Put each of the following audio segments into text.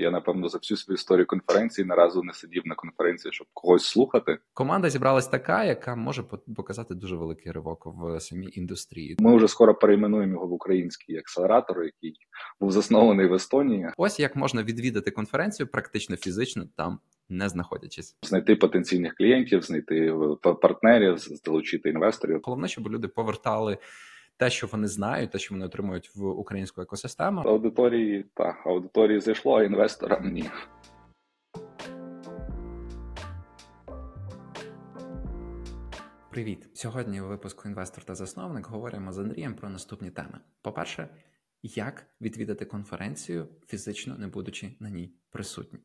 Я напевно за всю свою історію конференції не разу не сидів на конференції, щоб когось слухати. Команда зібралась така, яка може показати дуже великий ривок в самій індустрії. Ми вже скоро перейменуємо його в український акселератор, який був заснований в Естонії. Ось як можна відвідати конференцію, практично фізично там не знаходячись, знайти потенційних клієнтів, знайти е, партнерів, залучити інвесторів. Головне, щоб люди повертали. Те, що вони знають, те, що вони отримують в українську екосистему, аудиторії та аудиторії зайшло, а інвесторам ні. Привіт! Сьогодні у випуску інвестор та засновник говоримо з Андрієм про наступні теми. По-перше, як відвідати конференцію, фізично не будучи на ній присутнім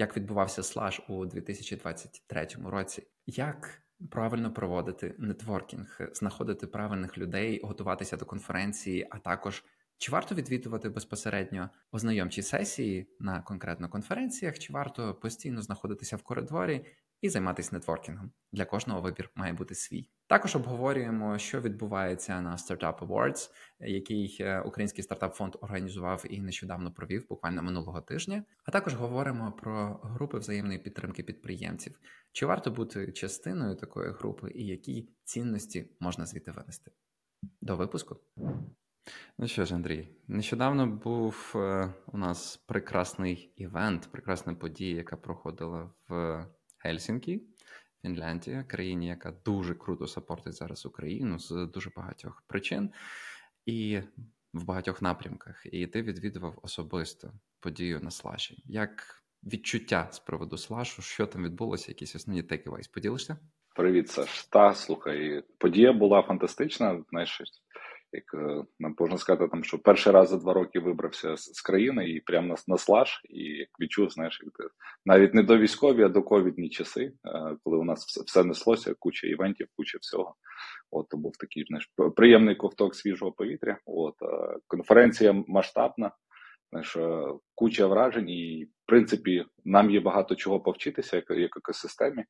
як відбувався слаж у 2023 році, як правильно проводити нетворкінг, знаходити правильних людей, готуватися до конференції, а також чи варто відвідувати безпосередньо ознайомчі сесії на конкретно конференціях, чи варто постійно знаходитися в коридорі і займатися нетворкінгом. Для кожного вибір має бути свій. Також обговорюємо, що відбувається на Startup Awards, який е, український стартап фонд організував і нещодавно провів, буквально минулого тижня. А також говоримо про групи взаємної підтримки підприємців. Чи варто бути частиною такої групи, і які цінності можна звідти винести? До випуску. Ну що ж, Андрій, нещодавно був е, у нас прекрасний івент, прекрасна подія, яка проходила в Гельсінкі, Фінляндія, країні, яка дуже круто сапортить зараз Україну з дуже багатьох причин і в багатьох напрямках. І ти відвідував особисто подію на слаші. Як відчуття з приводу слашу, що там відбулося, якісь основні теківайс? Поділишся? Привіт, Саш. Та слухай, подія була фантастична. Знаєш, як е, нам можна сказати, там що перший раз за два роки вибрався з, з країни і прямо нас на слаж, і як відчув, знаєш, як, навіть не до військові, а до ковідні часи, е, коли у нас все, все неслося, куча івентів, куча всього. От то був такий знаєш, приємний ковток свіжого повітря. От е, конференція масштабна. Знаєш, куча вражень, і в принципі нам є багато чого повчитися, як як екосистемі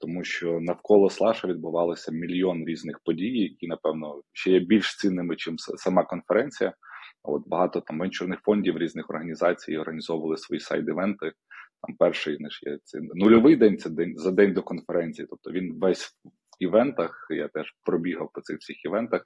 тому що навколо Слаша відбувалося мільйон різних подій, які напевно ще є більш цінними, ніж сама конференція. От багато там венчурних фондів різних організацій організовували свої сайд-івенти. Там перший знаєш, є це нульовий день, це день за день до конференції. Тобто він весь в івентах. Я теж пробігав по цих всіх івентах.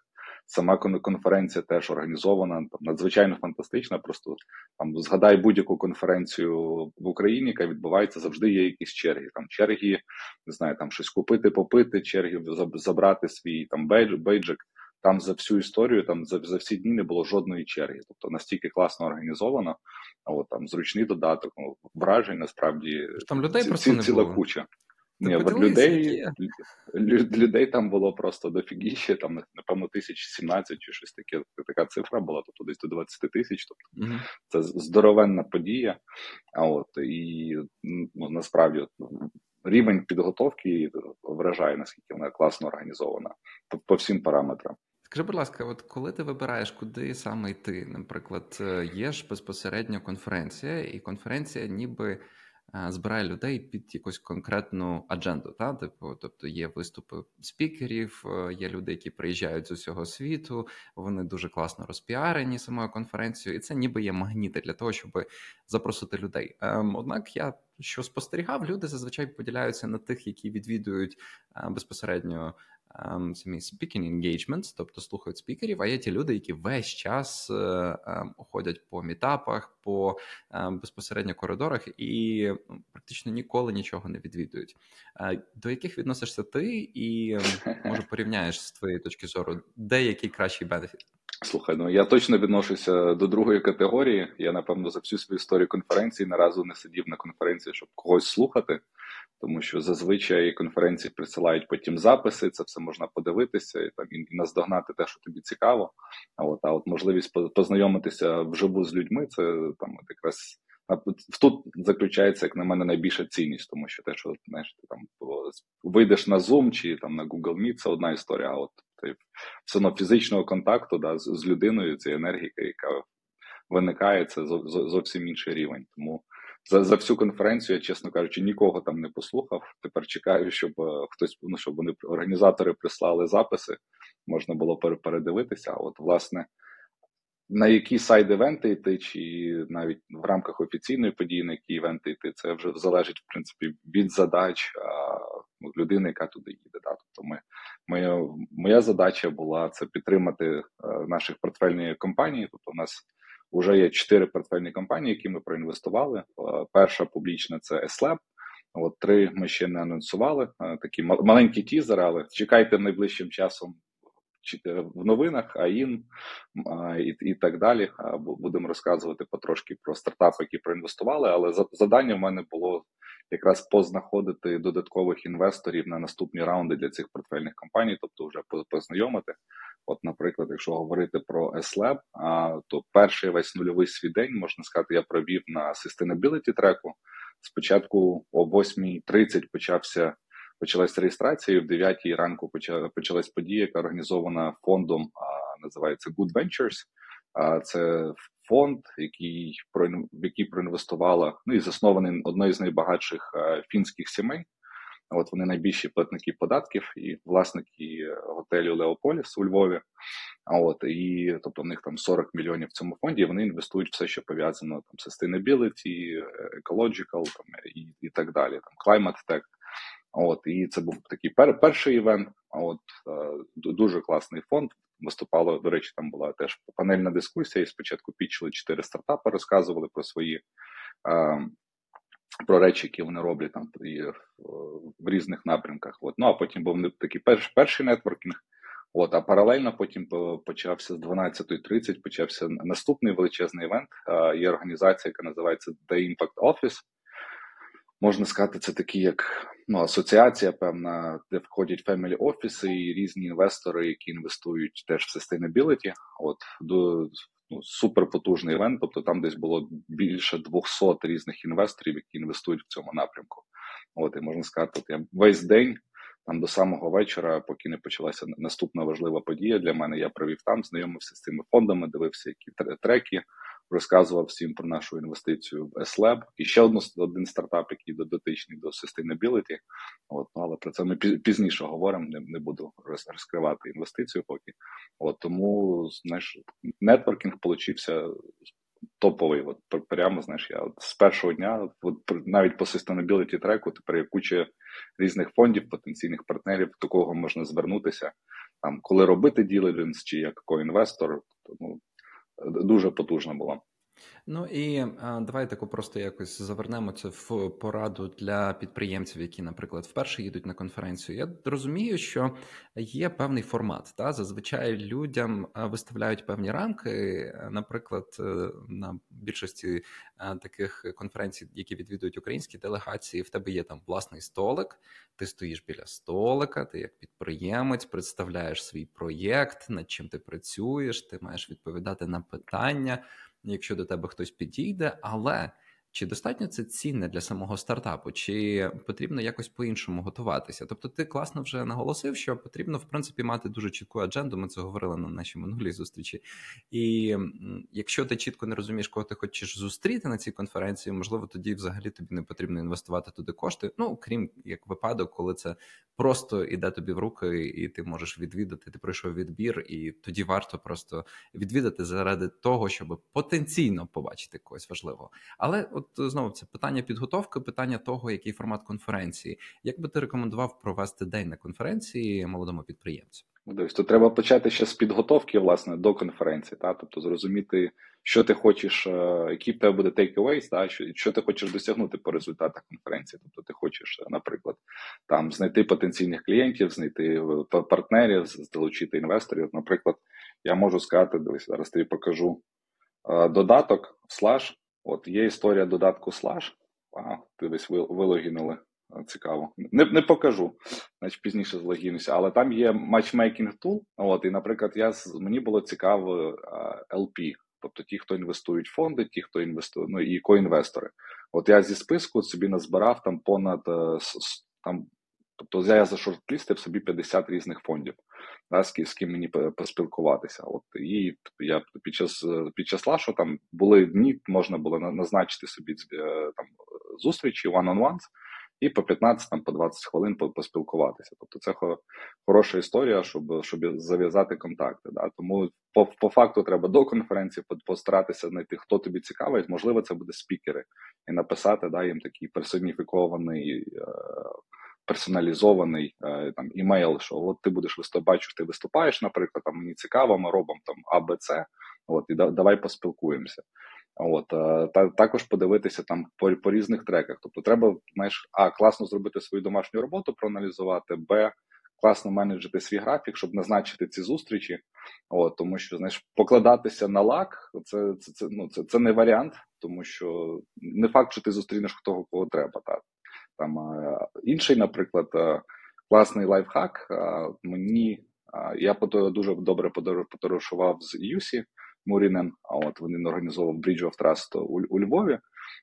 Сама конференція теж організована там надзвичайно фантастична. Просто там згадай будь-яку конференцію в Україні, яка відбувається, завжди є якісь черги. Там черги, не знаю, там щось купити, попити, черги забрати свій там бейджик. Там за всю історію, там за за всі дні не було жодної черги. Тобто настільки класно організовано. От там зручний додаток, ну, вражень насправді там людей ці, просто ці, не ціла було. куча. Ні, от людей людей там було просто дофігіще, там, напевно, тисяч сімнадцять чи щось таке, така цифра була, тобто десь до 20 тисяч. Тобто mm це здоровенна подія. А от і ну, насправді рівень підготовки вражає, наскільки вона класно організована по, по всім параметрам. Скажи, будь ласка, от коли ти вибираєш, куди саме йти, наприклад, е, є ж безпосередньо конференція, і конференція ніби. Збирає людей під якусь конкретну адженду. Та типу, тобто є виступи спікерів, е, є люди, які приїжджають з усього світу. Вони дуже класно розпіарені самою конференцією, і це ніби є магніти для того, щоб запросити людей. Ем, однак я що спостерігав, люди зазвичай поділяються на тих, які відвідують е, безпосередньо Ем, самі speaking engagements, тобто слухають спікерів, а є ті люди, які весь час е, ем, ходять по мітапах, по ем, безпосередньо коридорах і практично ніколи нічого не відвідують. Е, до яких відносишся ти, і може порівняєш з твоєї точки зору, де який кращий бенефіт? Слухай, ну я точно відношуся до другої категорії. Я напевно за всю свою історію конференції не разу не сидів на конференції, щоб когось слухати тому що зазвичай конференції присилають потім записи, це все можна подивитися і там і наздогнати те, що тобі цікаво. А от а от можливість познайомитися вживу з людьми, це там от якраз тут заключається, як на мене, найбільша цінність, тому що те, що знаєш, ти там вийдеш на Zoom чи там на Google Meet, це одна історія. А от ти все одно фізичного контакту да, з, з людиною, цієї енергіка, яка виникає, це зовсім інший рівень. Тому за за всю конференцію, я чесно кажучи, нікого там не послухав. Тепер чекаю, щоб е, хтось ну щоб вони організатори прислали записи, можна було передивитися. А от власне на які сайд-івенти йти, чи навіть в рамках офіційної події, на які івенти йти, це вже залежить в принципі від задач а, людини, яка туди їде. Да? Тобто ми, моя, моя задача була це підтримати е, наших портфельні компанії. Тобто, у нас вже є чотири портфельні компанії, які ми проінвестували. Е, перша публічна це SLab, От три ми ще не анонсували. Е, такі маленькі тізери, але чекайте найближчим часом в новинах, АІН і і так далі. Будемо розказувати потрошки про стартапи, які проінвестували. Але завдання в мене було якраз познаходити додаткових інвесторів на наступні раунди для цих портфельних компаній, тобто вже познайомити. От, наприклад, якщо говорити про SLab, то перший весь нульовий свій день можна сказати, я провів на sustainability треку. Спочатку о 8.30 почався почалась реєстрація, і в 9 ранку почалась подія, яка організована фондом, називається Good Ventures. А це фонд, який в який проінвестувала, ну і заснований одною з найбагатших фінських сімей. От вони найбільші платники податків і власники готелю Леополіс у Львові. А от і тобто в них там 40 мільйонів в цьому фонді. Вони інвестують все, що пов'язано там sustainability, ecological там і і так далі. Там climate tech. От і це був такий пер, перший івент. От е, дуже класний фонд. Виступало, до речі, там була теж панельна дискусія. І спочатку пічили чотири стартапи, розказували про свої е, про речі, які вони роблять там е, в різних напрямках. От. Ну а потім був такий перш, перший нетворкінг. От, а паралельно потім почався з 12.30 почався наступний величезний івент. Є організація, яка називається The Impact Office можна сказати, це такі як ну, асоціація, певна, де входять family офіси і різні інвестори, які інвестують теж в sustainability. От до ну, суперпотужний івент, тобто там десь було більше 200 різних інвесторів, які інвестують в цьому напрямку. От і можна сказати, от я весь день. Там до самого вечора, поки не почалася наступна важлива подія для мене, я провів там, знайомився з цими фондами, дивився, які треки розказував всім про нашу інвестицію в S-Lab. І ще одну, один стартап, який дотичний до sustainability. От, ну, але про це ми пізніше говоримо. Не, не буду розкривати інвестицію поки. От тому знаєш, нетворкінг получився топовий. От прямо знаєш, я от з першого дня, от навіть по sustainability треку, тепер є куча різних фондів, потенційних партнерів, до кого можна звернутися. Там, коли робити ділідженс чи як коінвестор, то ну дуже потужна була. Ну і давай таку просто якось завернемо це в пораду для підприємців, які, наприклад, вперше їдуть на конференцію. Я розумію, що є певний формат. Та зазвичай людям виставляють певні рамки. Наприклад, е, на більшості таких конференцій, які відвідують українські делегації, в тебе є там власний столик. Ти стоїш біля столика, ти як підприємець представляєш свій проєкт, над чим ти працюєш, ти маєш відповідати на питання якщо до тебе хтось підійде, але чи достатньо це цінне для самого стартапу, чи потрібно якось по-іншому готуватися? Тобто, ти класно вже наголосив, що потрібно в принципі мати дуже чітку адженду. Ми це говорили на нашій минулій зустрічі. І якщо ти чітко не розумієш, кого ти хочеш зустріти на цій конференції, можливо, тоді взагалі тобі не потрібно інвестувати туди кошти. Ну крім як випадок, коли це просто іде тобі в руки, і ти можеш відвідати. Ти пройшов відбір, і тоді варто просто відвідати заради того, щоб потенційно побачити когось важливого. Але от от знову це питання підготовки, питання того, який формат конференції. Як би ти рекомендував провести день на конференції молодому підприємцю? Ну, дивись, то треба почати ще з підготовки власне до конференції, та тобто зрозуміти, що ти хочеш, е, які в тебе буде takeaways, та що що ти хочеш досягнути по результатах конференції. Тобто, ти хочеш, е, наприклад, там знайти потенційних клієнтів, знайти е, партнерів, залучити інвесторів. Наприклад, я можу сказати, дивись, зараз тобі покажу додаток Slash, От є історія додатку Slash. А, ти десь вилогінули. Цікаво. Не не покажу, значить пізніше злогінуся. Але там є матчмейкінг tool. От, і, наприклад, я мені було цікаво LP, тобто ті, хто інвестують в фонди, ті, хто інвестує, ну і коінвестори. От я зі списку собі назбирав там понад е, там Тобто я зашортлістив собі 50 різних фондів, да, з, з ким мені поспілкуватися. От І я під час під час лашу там були дні, можна було назначити собі е, там зустрічі one-on-ones, і по 15 там по 20 хвилин поспілкуватися. Тобто це хороша історія, щоб щоб зав'язати контакти. Да? Тому по по факту треба до конференції постаратися знайти, хто тобі цікавить. Можливо, це буде спікери, і написати да, їм такий персоніфікований. Е, персоналізований е, там імейл, що от ти будеш виступати, бачу, ти виступаєш, наприклад, там мені цікаво, ми робимо там АБЦ, от і давай поспілкуємося. От е, та також подивитися там по по різних треках. Тобто, треба знаєш, а класно зробити свою домашню роботу, проаналізувати, б класно менеджити свій графік, щоб назначити ці зустрічі. От тому, що знаєш, покладатися на лак, це це, це ну це, це не варіант, тому що не факт, що ти зустрінеш того, кого треба. Так там е, інший, наприклад, е, класний лайфхак. Мені я дуже добре подорожував з Юсі. Мурінен. А от він організовував Bridge of Trust у, у Львові.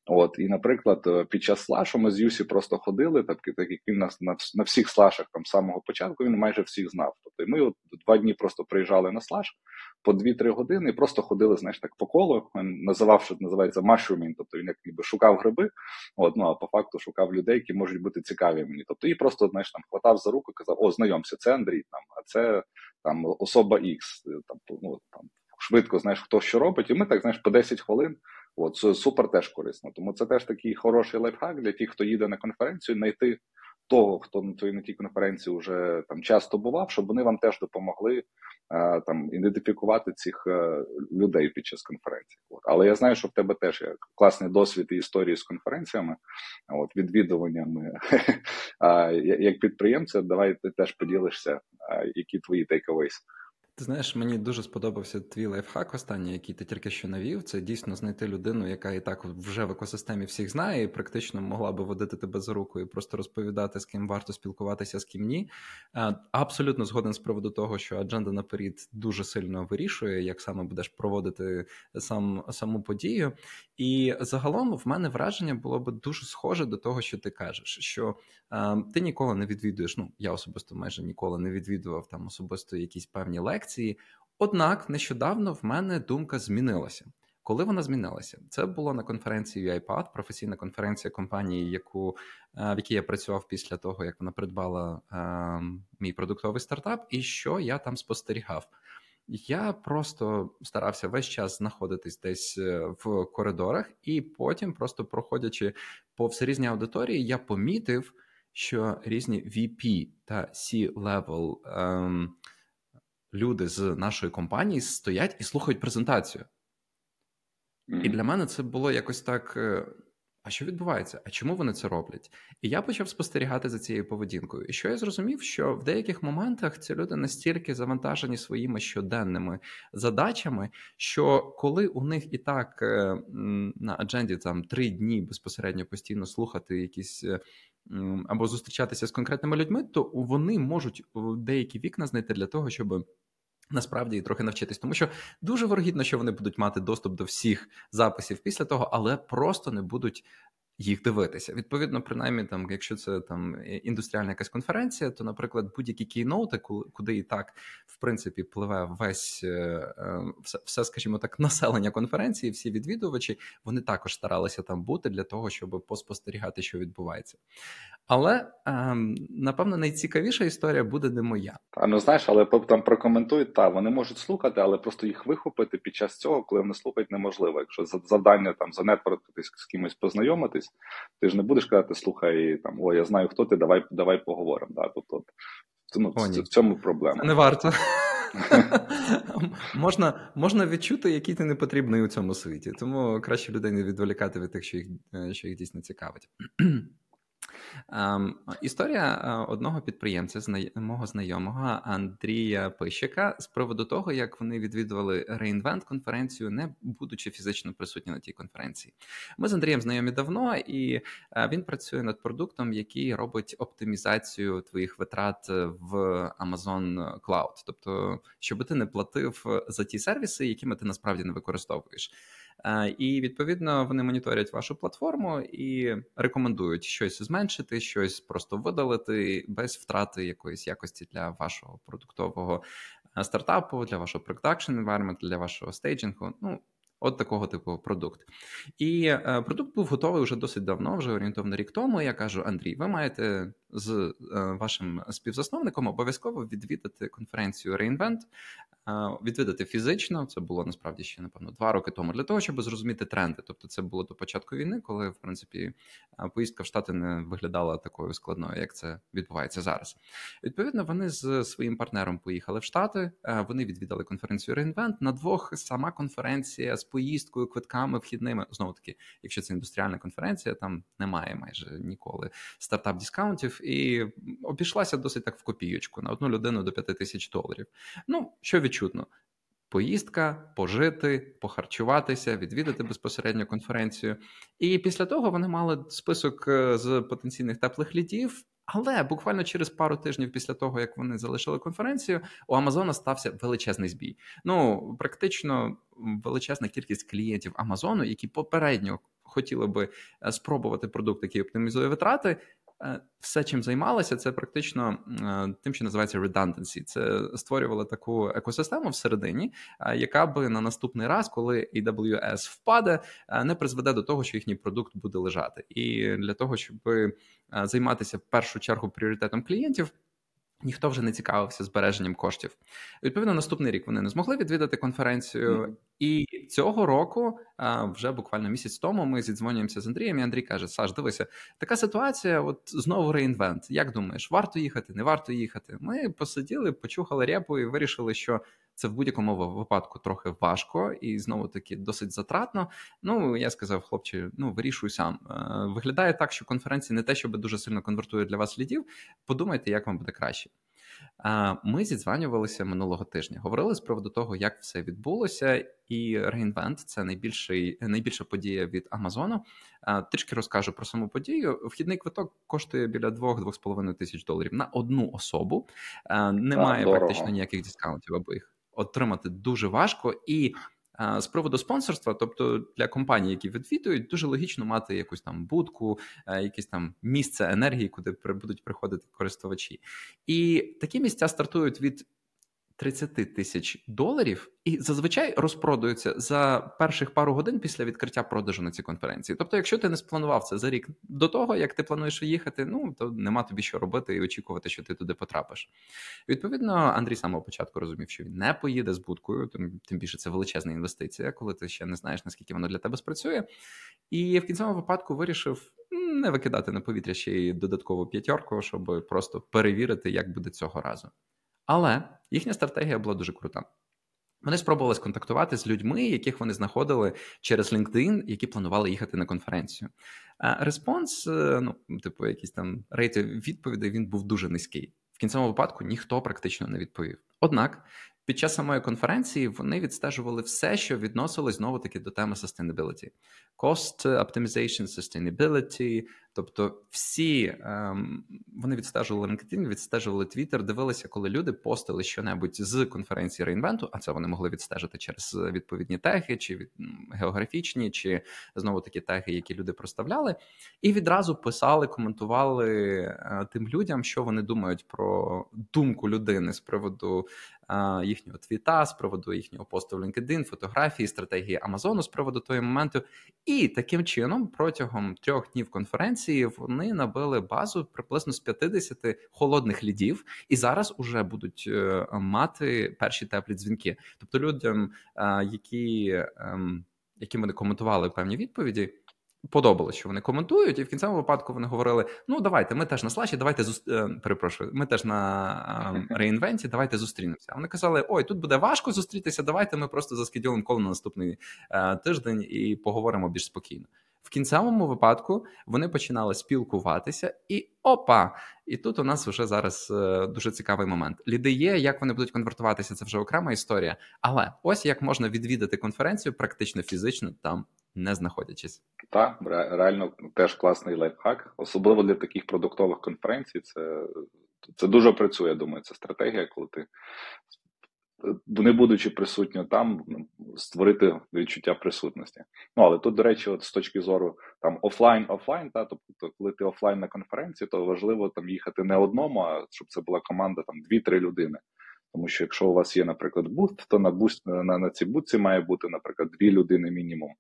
От і, наприклад, е, під час слашу ми з Юсі просто ходили, так, так як він нас на, на всіх слашах там самого початку він майже всіх знав. Тобто ми от два дні просто приїжджали на слаш по 2-3 години і просто ходили, знаєш, так по колу. Він називав, що називається mushrooming, тобто він як ніби шукав гриби. От, ну а по факту шукав людей, які можуть бути цікаві мені. Тобто і просто знаєш, там хватав за руку казав: О, знайомся, це Андрій, там, а це там особа X, там ну там швидко знаєш, хто що робить, і ми так знаєш по 10 хвилин. От супер теж корисно. Тому це теж такий хороший лайфхак для тих, хто їде на конференцію, знайти того, хто на той на тій конференції вже там часто бував, щоб вони вам теж допомогли там ідентифікувати цих е, людей під час конференції. От. Але я знаю, що в тебе теж є класний досвід і історії з конференціями, от відвідуваннями як підприємця. Давай ти теж поділишся, які твої takeaways. Ти знаєш, мені дуже сподобався твій лайфхак останній, який ти тільки що навів. Це дійсно знайти людину, яка і так вже в екосистемі всіх знає, і практично могла би водити тебе за руку і просто розповідати, з ким варто спілкуватися, з ким ні. Абсолютно згоден з приводу того, що адженда наперед дуже сильно вирішує, як саме будеш проводити сам саму подію. І загалом в мене враження було б дуже схоже до того, що ти кажеш, що ти ніколи не відвідуєш. Ну я особисто майже ніколи не відвідував там особисто якісь певні лекції. Однак нещодавно в мене думка змінилася. Коли вона змінилася, це було на конференції UiPath, професійна конференція компанії, яку е, в якій я працював після того, як вона придбала е, мій продуктовий стартап, і що я там спостерігав. Я просто старався весь час знаходитись десь е, в коридорах, і потім, просто проходячи повз різні аудиторії, я помітив, що різні VP та C-level ем, люди з нашої компанії стоять і слухають презентацію. Mm-hmm. І для мене це було якось так е, а що відбувається? А чому вони це роблять? І я почав спостерігати за цією поведінкою. І що я зрозумів, що в деяких моментах ці люди настільки завантажені своїми щоденними задачами, що коли у них і так е, на адженді там три дні безпосередньо постійно слухати якісь. Е, або зустрічатися з конкретними людьми, то вони можуть деякі вікна знайти для того, щоб Насправді трохи навчитись, тому що дуже вирогідно, що вони будуть мати доступ до всіх записів після того, але просто не будуть їх дивитися. Відповідно, принаймні, там, якщо це там індустріальна якась конференція, то, наприклад, будь-які кейноути, куди і так в принципі пливе весь е, е, все, скажімо так, населення конференції, всі відвідувачі, вони також старалися там бути для того, щоб поспостерігати, що відбувається. Але ем, напевно найцікавіша історія буде не моя. А ну знаєш, але там прокоментують, та вони можуть слухати, але просто їх вихопити під час цього, коли вони слухають, неможливо. Якщо завдання там занетворкатись з кимось познайомитись, ти ж не будеш казати, слухай, там о, я знаю, хто ти, давай давай поговоримо. Да? Тобто ну, О, в цьому проблема. Це Не варто. Можна можна відчути, який ти не потрібний у цьому світі, тому краще людей не відволікати від тих, що їх е, що їх дійсно цікавить. Ем, історія е, одного підприємця, мого знайомого Андрія Пищика, з приводу того, як вони відвідували реінвент конференцію, не будучи фізично присутні на тій конференції. Ми з Андрієм знайомі давно, і е, він працює над продуктом, який робить оптимізацію твоїх витрат в Amazon Cloud. Тобто, щоб ти не платив за ті сервіси, якими ти насправді не використовуєш. Е, і відповідно вони моніторять вашу платформу і рекомендують щось зменшити, щось просто видалити без втрати якоїсь якості для вашого продуктового е, стартапу, для вашого production environment, для вашого стейджингу. Ну От такого типу продукт. І е, продукт був готовий вже досить давно, вже орієнтовно рік тому. Я кажу: Андрій, ви маєте з е, вашим співзасновником обов'язково відвідати конференцію Reinvent, відвідати фізично. Це було насправді ще напевно два роки тому, для того, щоб зрозуміти тренди. Тобто, це було до початку війни, коли в принципі поїздка в Штати не виглядала такою складною, як це відбувається зараз. Відповідно, вони з своїм партнером поїхали в Штати. Вони відвідали конференцію Reinvent. на двох. Сама конференція з поїздкою, квитками, вхідними. Знову таки, якщо це індустріальна конференція, там немає майже ніколи стартап дискаунтів, і обійшлася досить так в копійочку на одну людину до 5 тисяч доларів. Ну що відчутно. Поїздка, пожити, похарчуватися, відвідати безпосередньо конференцію. І після того вони мали список е, з потенційних теплих лідів. Але буквально через пару тижнів після того, як вони залишили конференцію, у Амазона стався величезний збій. Ну практично величезна кількість клієнтів Амазону, які попередньо хотіли би е, спробувати продукт, який оптимізує витрати, все, чим займалися, це практично е, тим, що називається redundancy. Це створювало таку екосистему всередині, е, яка би на наступний раз, коли AWS впаде, не призведе до того, що їхній продукт буде лежати. І для того, щоб займатися в першу чергу пріоритетом клієнтів. Ніхто вже не цікавився збереженням коштів. Відповідно, наступний рік вони не змогли відвідати конференцію, mm-hmm. і цього року, вже буквально місяць тому, ми зідзвонюємося з Андрієм. і Андрій каже: Саш, дивися, така ситуація. От знову реінвент. Як думаєш, варто їхати, не варто їхати? Ми посиділи, почухали репу і вирішили, що це в будь-якому випадку трохи важко і знову таки досить затратно. Ну я сказав, хлопче, ну вирішуй сам. Е, виглядає так, що конференції не те, щоб дуже сильно конвертує для вас лідів. Подумайте, як вам буде краще. Ми зідзванювалися минулого тижня. Говорили з приводу того, як все відбулося, і Reinvent – це найбільший найбільша подія від Амазону. Трішки розкажу про саму подію. Вхідний квиток коштує біля 2-2,5 тисяч доларів на одну особу. Немає а, практично ніяких дискаунтів, аби їх отримати дуже важко і. З приводу спонсорства, тобто для компаній, які відвідують, дуже логічно мати якусь там будку, якесь там місце енергії, куди будуть приходити користувачі, і такі місця стартують від 30 тисяч доларів і зазвичай розпродаються за перших пару годин після відкриття продажу на цій конференції. Тобто, якщо ти не спланував це за рік до того, як ти плануєш їхати, ну то нема тобі що робити і очікувати, що ти туди потрапиш. Відповідно, Андрій самого початку розумів, що він не поїде з будкою, тим, більше це величезна інвестиція, коли ти ще не знаєш наскільки воно для тебе спрацює. І в кінцевому випадку вирішив. Не викидати на повітря ще й додаткову п'ятерку, щоб просто перевірити, як буде цього разу. Але їхня стратегія була дуже крута. Вони спробували сконтактувати з людьми, яких вони знаходили через LinkedIn, які планували їхати на конференцію. Респонс, е, ну типу, якийсь там рейтинг відповідей, він був дуже низький. В кінцевому випадку ніхто практично не відповів. Однак під час самої конференції вони відстежували все, що відносилось знову таки до теми sustainability. Cost optimization, sustainability, тобто всі ем, вони відстежували LinkedIn, відстежували Twitter, дивилися, коли люди постили щонебудь з конференції реінвенту, а це вони могли відстежити через відповідні теги, чи від географічні, чи знову такі теги, які люди проставляли, і відразу писали, коментували е, тим людям, що вони думають про думку людини з приводу їхнього твіта, з приводу їхнього посту в LinkedIn, фотографії, стратегії Амазону з приводу того моменту. І таким чином, протягом трьох днів конференції, вони набили базу приблизно з 50 холодних лідів, і зараз уже будуть е, мати перші теплі дзвінки. Тобто людям, які ем, яким вони коментували певні відповіді, Подобалось, що вони коментують, і в кінцевому випадку вони говорили: ну давайте, ми теж на слаші, давайте зу... Е, перепрошую, ми теж на реінвенті, давайте зустрінемося. А вони казали: Ой, тут буде важко зустрітися. Давайте ми просто заскіділимо коло на наступний е, тиждень і поговоримо більш спокійно. В кінцевому випадку вони починали спілкуватися, і опа! І тут у нас вже зараз е, дуже цікавий момент. Ліди є, як вони будуть конвертуватися, це вже окрема історія. Але ось як можна відвідати конференцію практично фізично там не знаходячись. Так, реально теж класний лайфхак, особливо для таких продуктових конференцій. Це це дуже працює. я Думаю, це стратегія, коли ти не будучи присутньо там, створити відчуття присутності. Ну але тут, до речі, от з точки зору там офлайн, офлайн, та тобто, коли ти офлайн на конференції, то важливо там їхати не одному, а щоб це була команда там 2-3 людини. Тому що якщо у вас є, наприклад, буст, то на буст на, на цій бутці має бути, наприклад, дві людини мінімум.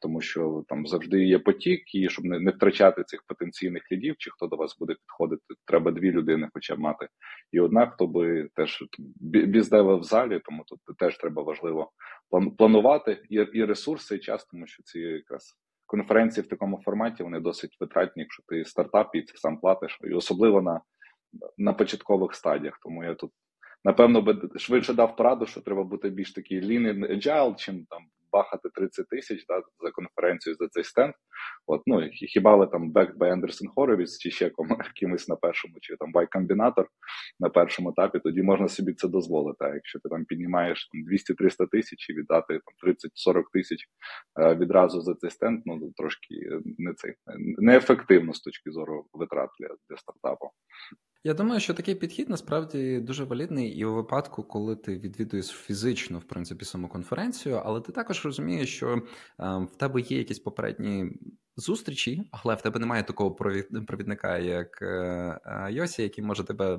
Тому що там завжди є потік, і щоб не не втрачати цих потенційних лідів, чи хто до вас буде підходити, треба дві людини, хоча б мати. І одна, хто би теж біздева в залі, тому тут теж треба важливо планувати і і ресурси, і час, тому що ці якраз конференції в такому форматі вони досить витратні, якщо ти стартап і ти сам платиш, і особливо на, на початкових стадіях. Тому я тут. Напевно, би швидше дав пораду, що треба бути більш такий lean and agile, чим там бахати 30 тисяч да, за конференцію за цей стенд. От, ну, Хіба ви там Backed by Anderson Horowitz чи ще кимось на першому, чи там Y Combinator на першому етапі, тоді можна собі це дозволити. А якщо ти там піднімаєш 200-300 тисяч і віддати там 30-40 тисяч е, відразу за цей стенд, ну трошки не цей неефективно з точки зору витрат для, для стартапу. Я думаю, що такий підхід насправді дуже валідний і у випадку, коли ти відвідуєш фізично, в принципі, саму конференцію, але ти також розумієш, що е, в тебе є якісь попередні зустрічі, але в тебе немає такого провідника, як е, е, Йосі, який може тебе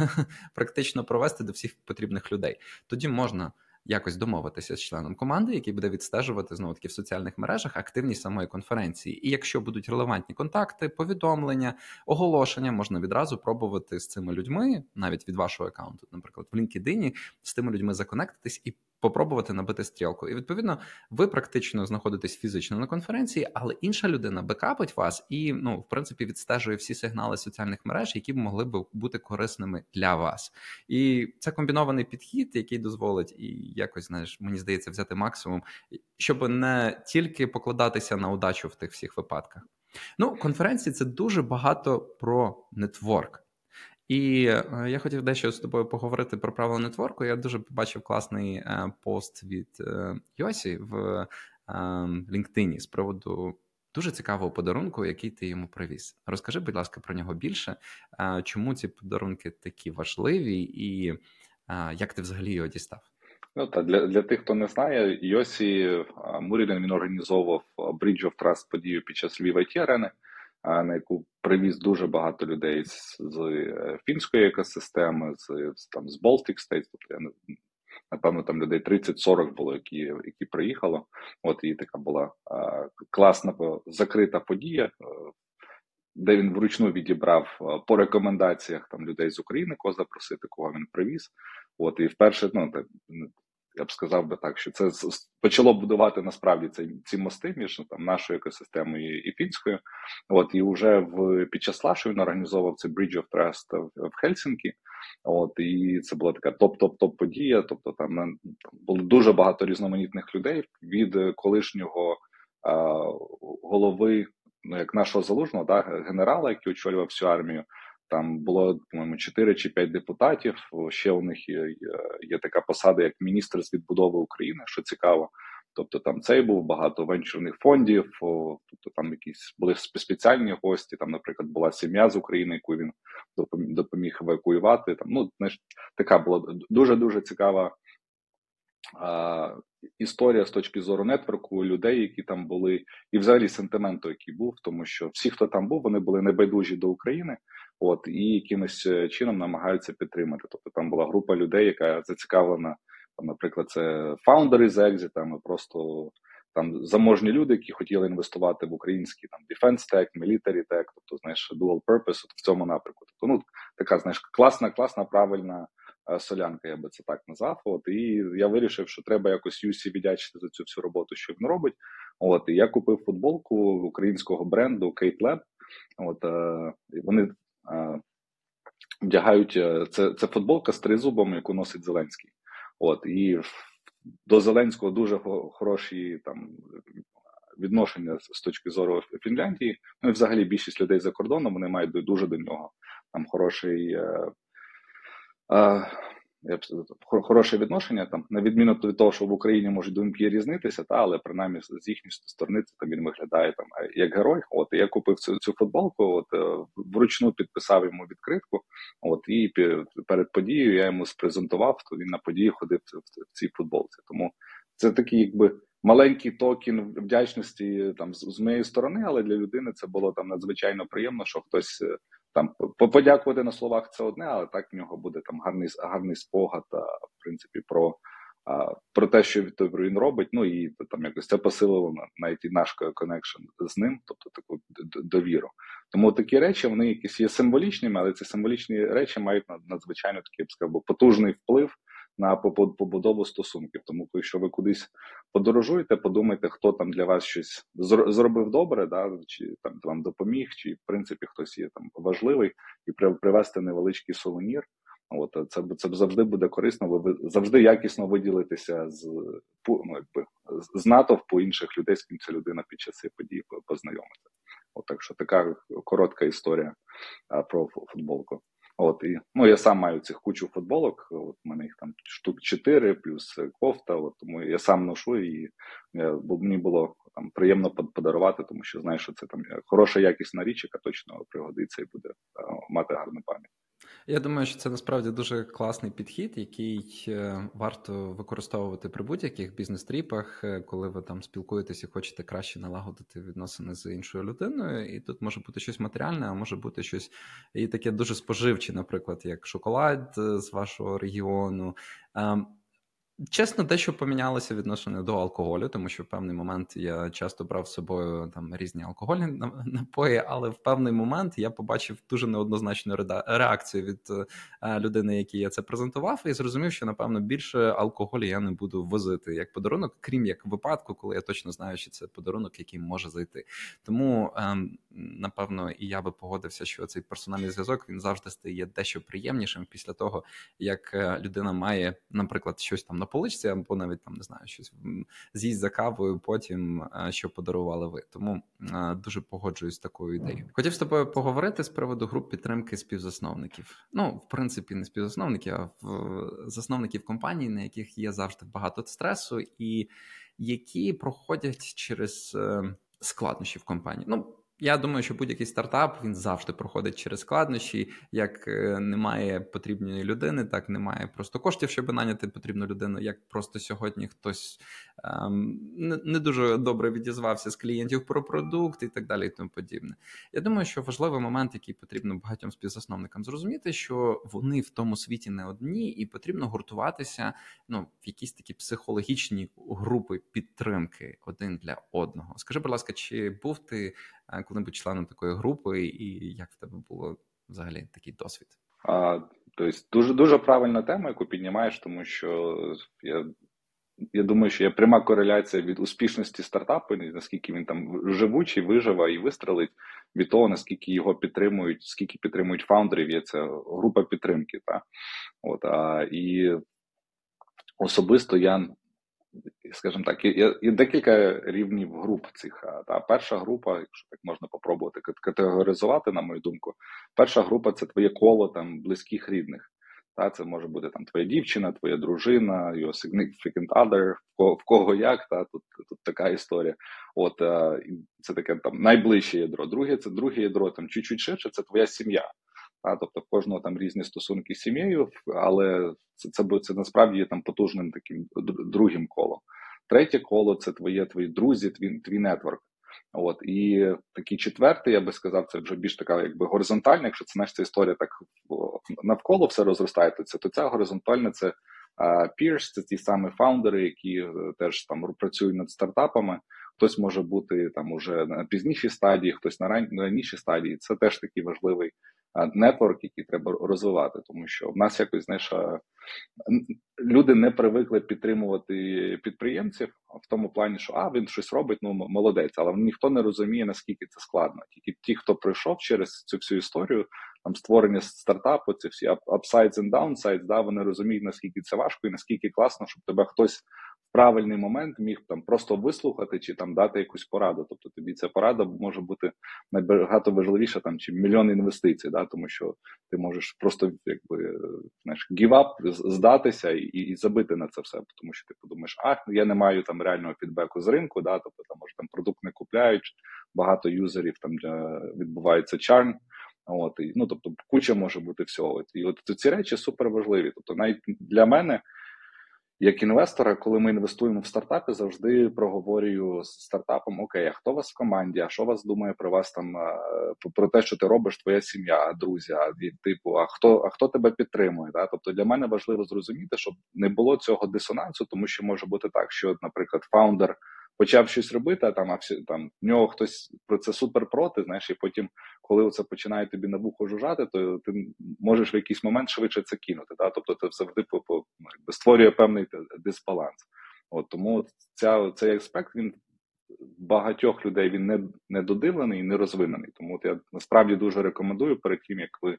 практично провести до всіх потрібних людей. Тоді можна якось домовитися з членом команди, який буде відстежувати знову таки в соціальних мережах активність самої конференції. І якщо будуть релевантні контакти, повідомлення, оголошення, можна відразу пробувати з цими людьми, навіть від вашого аккаунту, наприклад, в LinkedIn, з тими людьми законектитись і попробувати набити стрілку. І відповідно, ви практично знаходитесь фізично на конференції, але інша людина бекапить вас і, ну, в принципі, відстежує всі сигнали соціальних мереж, які б могли б бути корисними для вас. І це комбінований підхід, який дозволить і якось знаєш, мені здається, взяти максимум, щоб не тільки покладатися на удачу в тих всіх випадках. Ну, конференції це дуже багато про нетворк. І е, я хотів дещо з тобою поговорити про правила нетворку. Я дуже побачив класний е, пост від е, Йосі в LinkedIn з приводу дуже цікавого подарунку, який ти йому привіз. Розкажи, будь ласка, про нього більше. Чому ці подарунки такі важливі, і як ти взагалі його дістав? Ну та для для тих, хто не знає, Йосі Мурілін він організовував Bridge of Trust подію під час Львів IT арени на яку привіз дуже багато людей з, з е, фінської екосистеми, з там з Baltic States, тобто я не. Напевно, там людей 30-40 було, які які приїхало. От і така була а, класна закрита подія, е, де він вручну відібрав по рекомендаціях там людей з України, кого запросити, кого він привіз. От і вперше, ну я б сказав би так, що це почало будувати насправді ці, ці мости між там нашою екосистемою і фінською. От і вже в під час Slush у він організовував цей Bridge of Trust в, в Хельсінкі. От і це була така топ-топ-топ подія. Тобто, там, там було дуже багато різноманітних людей від колишнього а, голови, ну як нашого залужного, да, генерала, який очолював всю армію. Там було по-моєму 4 чи 5 депутатів. Ще у них є, є така посада, як міністр з відбудови України, що цікаво. Тобто там цей був багато венчурних фондів, тобто там якісь були спеціальні гості. Там, наприклад, була сім'я з України, яку він допоміг евакуювати. Там ну знаєш, така була дуже дуже цікава а, історія з точки зору нетворку людей, які там були, і взагалі сентименту, який був, тому що всі, хто там був, вони були небайдужі до України. От і якимось е, чином намагаються підтримати. Тобто там була група людей, яка зацікавлена, там, наприклад, це фаундери з екзитами, просто там заможні люди, які хотіли інвестувати в український там defense tech, military tech, тобто знаєш, dual purpose от в цьому напрямку. Тобто, ну така знаєш, класна, класна, правильна е, солянка, я би це так назвав. От і я вирішив, що треба якось Юсі віддячити за цю всю роботу, що він робить. От і я купив футболку українського бренду Kate Lab. От е, вони вдягають е, це це футболка з тризубом, яку носить Зеленський. От і до Зеленського дуже хороші там відношення з точки зору Фінляндії. Ну і взагалі більшість людей за кордоном вони мають дуже до нього там хороший. Е, е, хороше відношення там, на відміну від того, що в Україні можуть думки різнитися, та але принаймні з їхньої сторони це там він виглядає там як герой. От я купив цю цю футболку, от е, вручну підписав йому відкритку. От і перед подією я йому спрезентував, то він на події ходив в, цій футболці. Тому це такий, якби. Маленький токен вдячності там з, з моєї сторони, але для людини це було там надзвичайно приємно, що хтось там подякувати на словах це одне, але так в нього буде там гарний гарний спогад, в принципі, про про те, що він робить. Ну і там якось це посилило навіть і наш connection з ним, тобто таку довіру. Тому такі речі вони якісь є символічними, але ці символічні речі мають надзвичайно такий я б сказав, потужний вплив на побудову стосунків. Тому, якщо ви кудись подорожуєте, подумайте, хто там для вас щось зробив добре, да чи там вам допоміг, чи в принципі хтось є там важливий, і привезти невеличкий сувенір. От це це завжди буде корисно. Ви завжди якісно виділитися з ну, якби з натовпу інших людей, з ким ця людина під час цієї події познайомиться. От так що така коротка історія про футболку. От і ну я сам маю цих кучу футболок. От у мене їх там штук 4, плюс кофта. От тому я сам ношу і я, бо мені було там приємно подарувати, тому що знаєш, що це там хороша якісна річ, яка точно пригодиться і буде мати гарну пам'ять. Я думаю, що це насправді дуже класний підхід, який е, варто використовувати при будь-яких бізнес-тріпах, е, коли ви там спілкуєтесь і хочете краще налагодити відносини з іншою людиною. І тут може бути щось матеріальне, а може бути щось і таке дуже споживче, наприклад, як шоколад е, з вашого регіону. Чесно, дещо помінялося відношення до алкоголю, тому що в певний момент я часто брав з собою там різні алкогольні напої, але в певний момент я побачив дуже неоднозначну реакцію від е, людини, якій я це презентував, і зрозумів, що напевно більше алкоголю я не буду возити як подарунок, крім як випадку, коли я точно знаю, що це подарунок, який може зайти. Тому ем, напевно і я би погодився, що цей персональний зв'язок він завжди стає дещо приємнішим після того, як е, людина має, наприклад, щось там на поличці, або навіть там не знаю, щось з'їсть за кавою, потім е, що подарували ви. Тому е, дуже погоджуюсь з такою ідеєю. Хотів з тобою поговорити з приводу груп підтримки співзасновників. Ну, в принципі, не співзасновників, а в засновників компаній, на яких є завжди багато стресу, і які проходять через складнощі в компанії. Ну я думаю, що будь-який стартап він завжди проходить через складнощі. Як е, немає потрібної людини, так немає просто коштів, щоб наняти потрібну людину. Як просто сьогодні хтось ем, не, дуже добре відізвався з клієнтів про продукт і так далі, і тому подібне. Я думаю, що важливий момент, який потрібно багатьом співзасновникам зрозуміти, що вони в тому світі не одні, і потрібно гуртуватися ну, в якісь такі психологічні групи підтримки один для одного. Скажи, будь ласка, чи був ти? Коли-небудь членом такої групи, і як в тебе було взагалі такий досвід? А, Тобто дуже дуже правильна тема, яку піднімаєш, тому що я я думаю, що є пряма кореляція від успішності стартапу, наскільки він там живучий, виживе і вистрелить, від того, наскільки його підтримують, скільки підтримують фаундерів, є це група підтримки. Та? От, а, І особисто я скажімо так, є, є декілька рівнів груп цих. Та перша група, якщо так можна попробувати категоризувати, на мою думку, перша група це твоє коло там близьких рідних. Та це може бути там твоя дівчина, твоя дружина, your significant other, в кого як, та тут тут така історія. От це таке там найближче ядро. Друге, це друге ядро, там чуть-чуть ширше, це твоя сім'я. Та, тобто в кожного там різні стосунки з сім'єю, але це це, це насправді є там потужним таким другим колом. Третє коло це твоє твої друзі, твій твій нетворк. От і такий четвертий, я би сказав, це вже більш така, якби горизонтальна. Якщо це ця історія так навколо все розростається, то ця горизонтальна це peers, це ті самі фаундери, які е, теж там працюють над стартапами. Хтось може бути там уже на пізнішій стадії, хтось на раннішій стадії. Це теж такий важливий нетворк, який треба розвивати, тому що в нас якось знаєш, люди не привикли підтримувати підприємців в тому плані, що а він щось робить, ну молодець, але ніхто не розуміє наскільки це складно. Тільки ті, хто пройшов через цю всю історію, там створення стартапу, ці всі upsides and downsides, да, вони розуміють наскільки це важко і наскільки класно, щоб тебе хтось правильний момент міг там просто вислухати чи там дати якусь пораду. Тобто тобі ця порада може бути набагато важливіша там чи мільйон інвестицій, да, тому що ти можеш просто якби знаєш, up, здатися і і забити на це все, тому що ти подумаєш, а я не маю там реального фідбеку з ринку, да, тобто там може там продукт не купляють, багато юзерів там відбувається чарн. От і ну тобто куча може бути всього. І от ці речі супер важливі. Тобто, навіть для мене як інвестора, коли ми інвестуємо в стартапи, завжди проговорюю з стартапом: Окей, а хто у вас в команді? А що вас думає про вас там про те, що ти робиш, твоя сім'я, друзі, типу, а хто а хто тебе підтримує? Да? Тобто для мене важливо зрозуміти, щоб не було цього дисонансу, тому що може бути так, що, наприклад, фаундер почав щось робити, а там а всі там в нього хтось про це супер проти. Знаєш, і потім, коли це починає тобі на вухо жужжати, то ти можеш в якийсь момент швидше це кинути. Да? Тобто, це завжди по, по ну, створює певний дисбаланс. От тому ця цей аспект він. Багатьох людей він не не додивлений і не розвинений. Тому от я насправді дуже рекомендую перед тим, як ви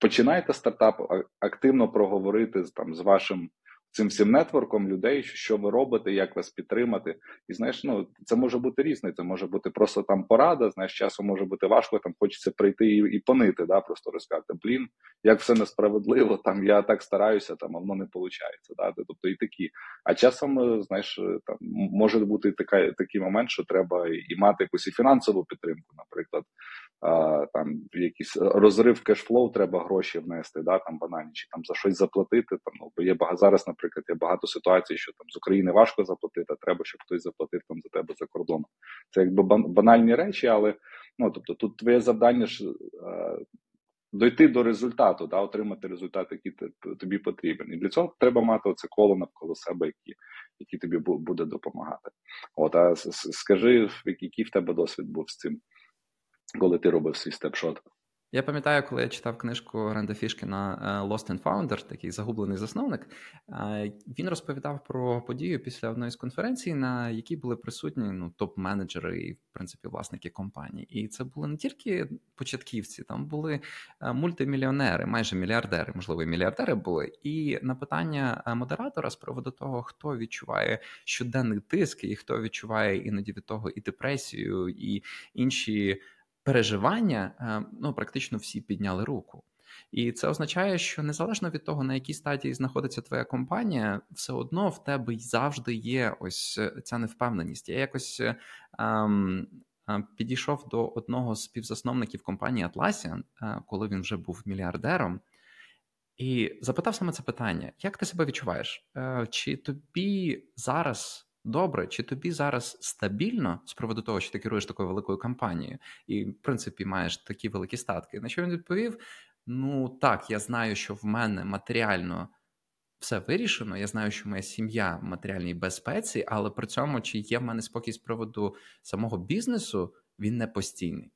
починаєте стартап, активно проговорити там з вашим цим всім нетворком людей, що ви робите, як вас підтримати. І знаєш, ну це може бути різне. Це може бути просто там порада. Знаєш, часом може бути важко. Там хочеться прийти і і понити, да, просто розказати, блін, як все несправедливо. Там я так стараюся, там воно не виходить. Да, тобто і такі. А часом, е, знаєш, е, там може бути така такий момент, що треба і мати якусь і фінансову підтримку, наприклад там якийсь розрив кешфлоу, треба гроші внести, да, там банальні, чи там за щось заплатити. Там ну, бо є зараз, наприклад, є багато ситуацій, що там з України важко заплатити, а треба, щоб хтось заплатив там за тебе за кордоном. Це якби банальні речі, але ну тобто тут твоє завдання ж. А, Дойти до результату, да, отримати результат, який тобі потрібен. І для цього треба мати оце коло навколо себе, які які тобі буде допомагати. От, а скажи, який в тебе досвід був з цим? Коли ти робив свій степшот. Я пам'ятаю, коли я читав книжку Ренда Фішкіна е, Lost and Founder, такий загублений засновник. Е, він розповідав про подію після одної з конференцій, на якій були присутні ну, топ-менеджери і, в принципі, власники компаній. І це були не тільки початківці, там були е, мультимільйонери, майже мільярдери, можливо, і мільярдери були. І на питання модератора з приводу того, хто відчуває щоденний тиск, і хто відчуває іноді від того і депресію, і інші переживання, е, ну практично всі підняли руку. І це означає, що незалежно від того, на якій стадії знаходиться твоя компанія, все одно в тебе завжди є ось е, ця невпевненість. Я якось ем, підійшов до одного з співзасновників компанії Atlassian, коли він вже був мільярдером, і запитав саме це питання: як ти себе відчуваєш? Чи тобі зараз добре, чи тобі зараз стабільно з приводу того, що ти керуєш такою великою компанією, і в принципі маєш такі великі статки? На що він відповів: Ну так, я знаю, що в мене матеріально. Все вирішено. Я знаю, що моя сім'я в матеріальній безпеці, але при цьому чи є в мене спокій з приводу самого бізнесу, він не постійний.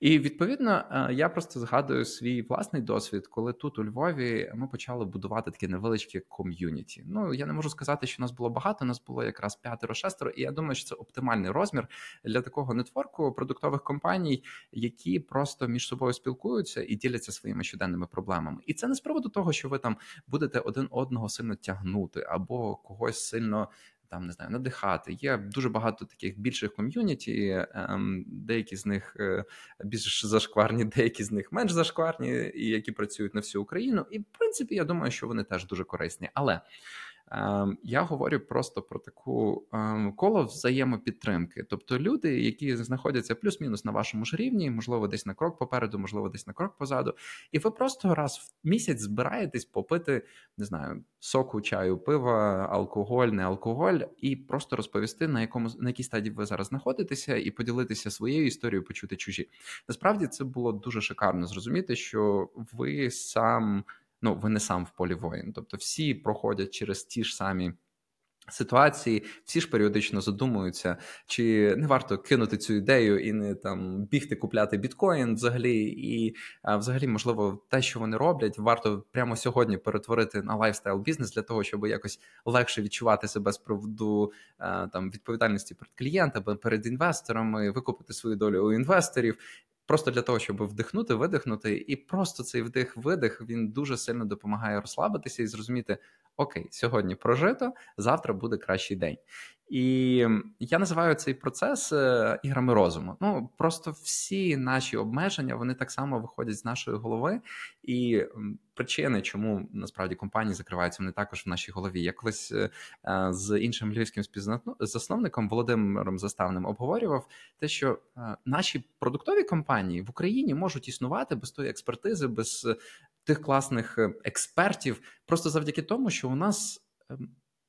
І відповідно е, я просто згадую свій власний досвід, коли тут у Львові ми почали будувати таке невеличке ком'юніті. Ну я не можу сказати, що нас було багато, нас було якраз п'ятеро-шестеро, і я думаю, що це оптимальний розмір для такого нетворку продуктових компаній, які просто між собою спілкуються і діляться своїми щоденними проблемами. І це не з приводу того, що ви там будете один одного сильно тягнути або когось сильно там не знаю, надихати. Є дуже багато таких більших ком'юніті, ем, деякі з них е, більш зашкварні, деякі з них менш зашкварні, і які працюють на всю Україну. І в принципі, я думаю, що вони теж дуже корисні. Але я говорю просто про таку ем, коло взаємопідтримки, тобто люди, які знаходяться плюс-мінус на вашому ж рівні, можливо, десь на крок попереду, можливо, десь на крок позаду, і ви просто раз в місяць збираєтесь попити, не знаю, соку, чаю, пива, алкоголь, не алкоголь, і просто розповісти на якому на якій стадії ви зараз знаходитеся, і поділитися своєю історією, почути чужі. Насправді це було дуже шикарно зрозуміти, що ви сам ну ви не сам в полі воїн. Тобто, всі проходять через ті ж самі. Ситуації всі ж періодично задумуються, чи не варто кинути цю ідею і не там бігти купляти біткоін взагалі, і а, взагалі, можливо, те, що вони роблять, варто прямо сьогодні перетворити на lifestyle бізнес для того, щоб якось легше відчувати себе з приводу а, там відповідальності перед клієнтами, перед інвесторами, викупити свою долю у інвесторів Просто для того, щоб вдихнути, видихнути, і просто цей вдих-видих він дуже сильно допомагає розслабитися і зрозуміти: окей, сьогодні прожито, завтра буде кращий день. І я називаю цей процес е, іграми розуму. Ну просто всі наші обмеження вони так само виходять з нашої голови, і причини, чому насправді компанії закриваються, вони також в нашій голові. Я колись е, з іншим львівським співзасновником Володимиром Заставним обговорював те, що е, наші продуктові компанії в Україні можуть існувати без тої експертизи, без тих класних експертів, просто завдяки тому, що у нас.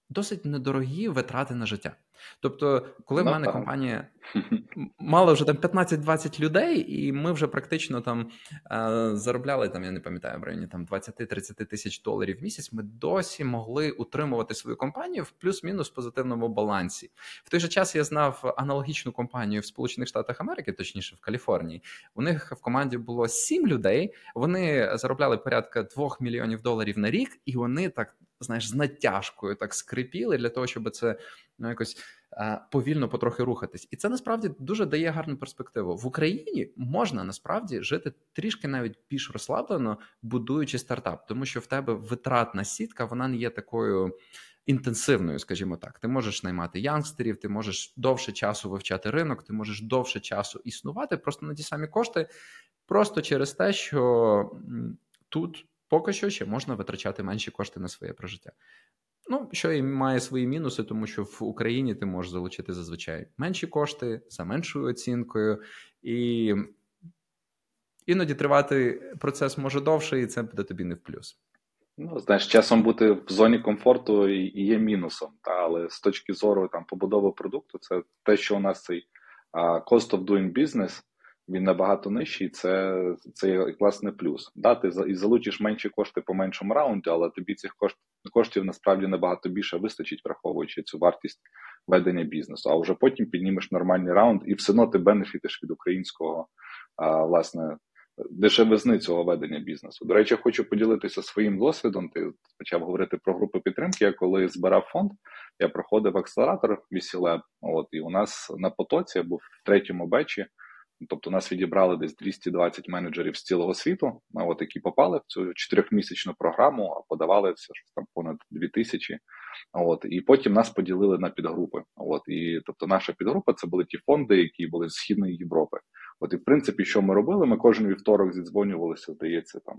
Досить недорогі витрати на життя. Тобто, коли в мене компанія мала вже там 15-20 людей, і ми вже практично там е, заробляли там, я не пам'ятаю в районі там 20-30 тисяч доларів в місяць, ми досі могли утримувати свою компанію в плюс-мінус позитивному балансі. В той же час я знав аналогічну компанію в Сполучених Штатах Америки, точніше в Каліфорнії. У них в команді було 7 людей. Вони заробляли порядка 2 мільйонів доларів на рік, і вони так знаєш, з натяжкою так скрипіли для того, щоб це ну якось а, повільно потрохи рухатись. І це насправді дуже дає гарну перспективу. В Україні можна насправді жити трішки навіть більш розслаблено, будуючи стартап, тому що в тебе витратна сітка, вона не є такою. Інтенсивною, скажімо так, ти можеш наймати янгстерів, ти можеш довше часу вивчати ринок, ти можеш довше часу існувати просто на ті самі кошти, просто через те, що тут поки що ще можна витрачати менші кошти на своє прожиття. Ну, що і має свої мінуси, тому що в Україні ти можеш залучити зазвичай менші кошти за меншою оцінкою, і іноді тривати процес може довше, і це буде тобі не в плюс. Ну, знаєш, часом бути в зоні комфорту і є мінусом, та але з точки зору там побудови продукту, це те, що у нас цей cost of doing business він набагато нижчий, це це власне плюс. Да, ти і залучиш менші кошти по меншому раунді, але тобі цих кошт, коштів насправді набагато більше вистачить, враховуючи цю вартість ведення бізнесу. А вже потім піднімеш нормальний раунд, і все одно ти бенефітиш від українського а, власне дешевизни цього ведення бізнесу. До речі, хочу поділитися своїм досвідом. Ти почав говорити про групу підтримки. Я коли збирав фонд, я проходив акселератор VC От і у нас на потоці був в третьому бечі. Тобто нас відібрали десь 220 менеджерів з цілого світу, от які попали в цю чотирьохмісячну програму, а подавали все ж там понад 2000. От і потім нас поділили на підгрупи. От і тобто, наша підгрупа це були ті фонди, які були з східної Європи. От і в принципі, що ми робили? Ми кожен вівторок зідзвонювалися, здається, там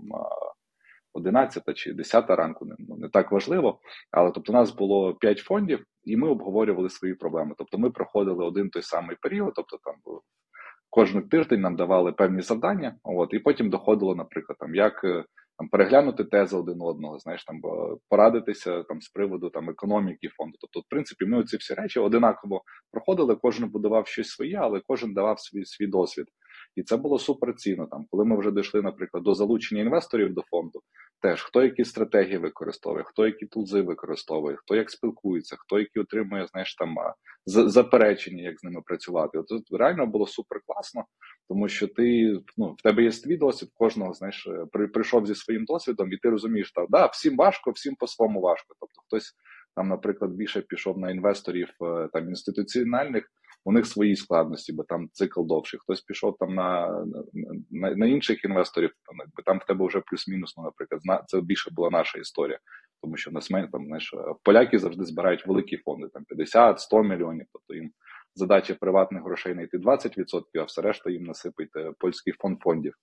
11 чи 10 ранку, не, ну, не так важливо. Але тобто, у нас було 5 фондів, і ми обговорювали свої проблеми. Тобто, ми проходили один той самий період, тобто там кожен тиждень нам давали певні завдання, от і потім доходило, наприклад, там як е, там переглянути тези один одного, знаєш, там порадитися там з приводу там економіки фонду. Тобто, в принципі, ми оці всі речі одинаково проходили. Кожен будував щось своє, але кожен давав свій свій досвід. І це було супер цінно. Там, коли ми вже дійшли, наприклад, до залучення інвесторів до фонду, теж хто які стратегії використовує, хто які тулзи використовує, хто як спілкується, хто які отримує, знаєш, там заперечення, як з ними працювати. От тут реально було супер класно, тому що ти ну в тебе є свій досвід, кожного знаєш, е, при, прийшов зі своїм досвідом, і ти розумієш, так да, всім важко, всім по своєму важко. Тобто, хтось там, наприклад, більше пішов на інвесторів е, там інституціональних у них свої складності, бо там цикл довший. Хтось пішов там на на, на інших інвесторів, там якби там в тебе вже плюс-мінус, ну, наприклад, це більше була наша історія, тому що в нас там знаєш, поляки завжди збирають великі фонди, там 50-100 мільйонів. Тобто їм задача приватних грошей знайти 20%, а все решта їм насипайте польський фонд фондів.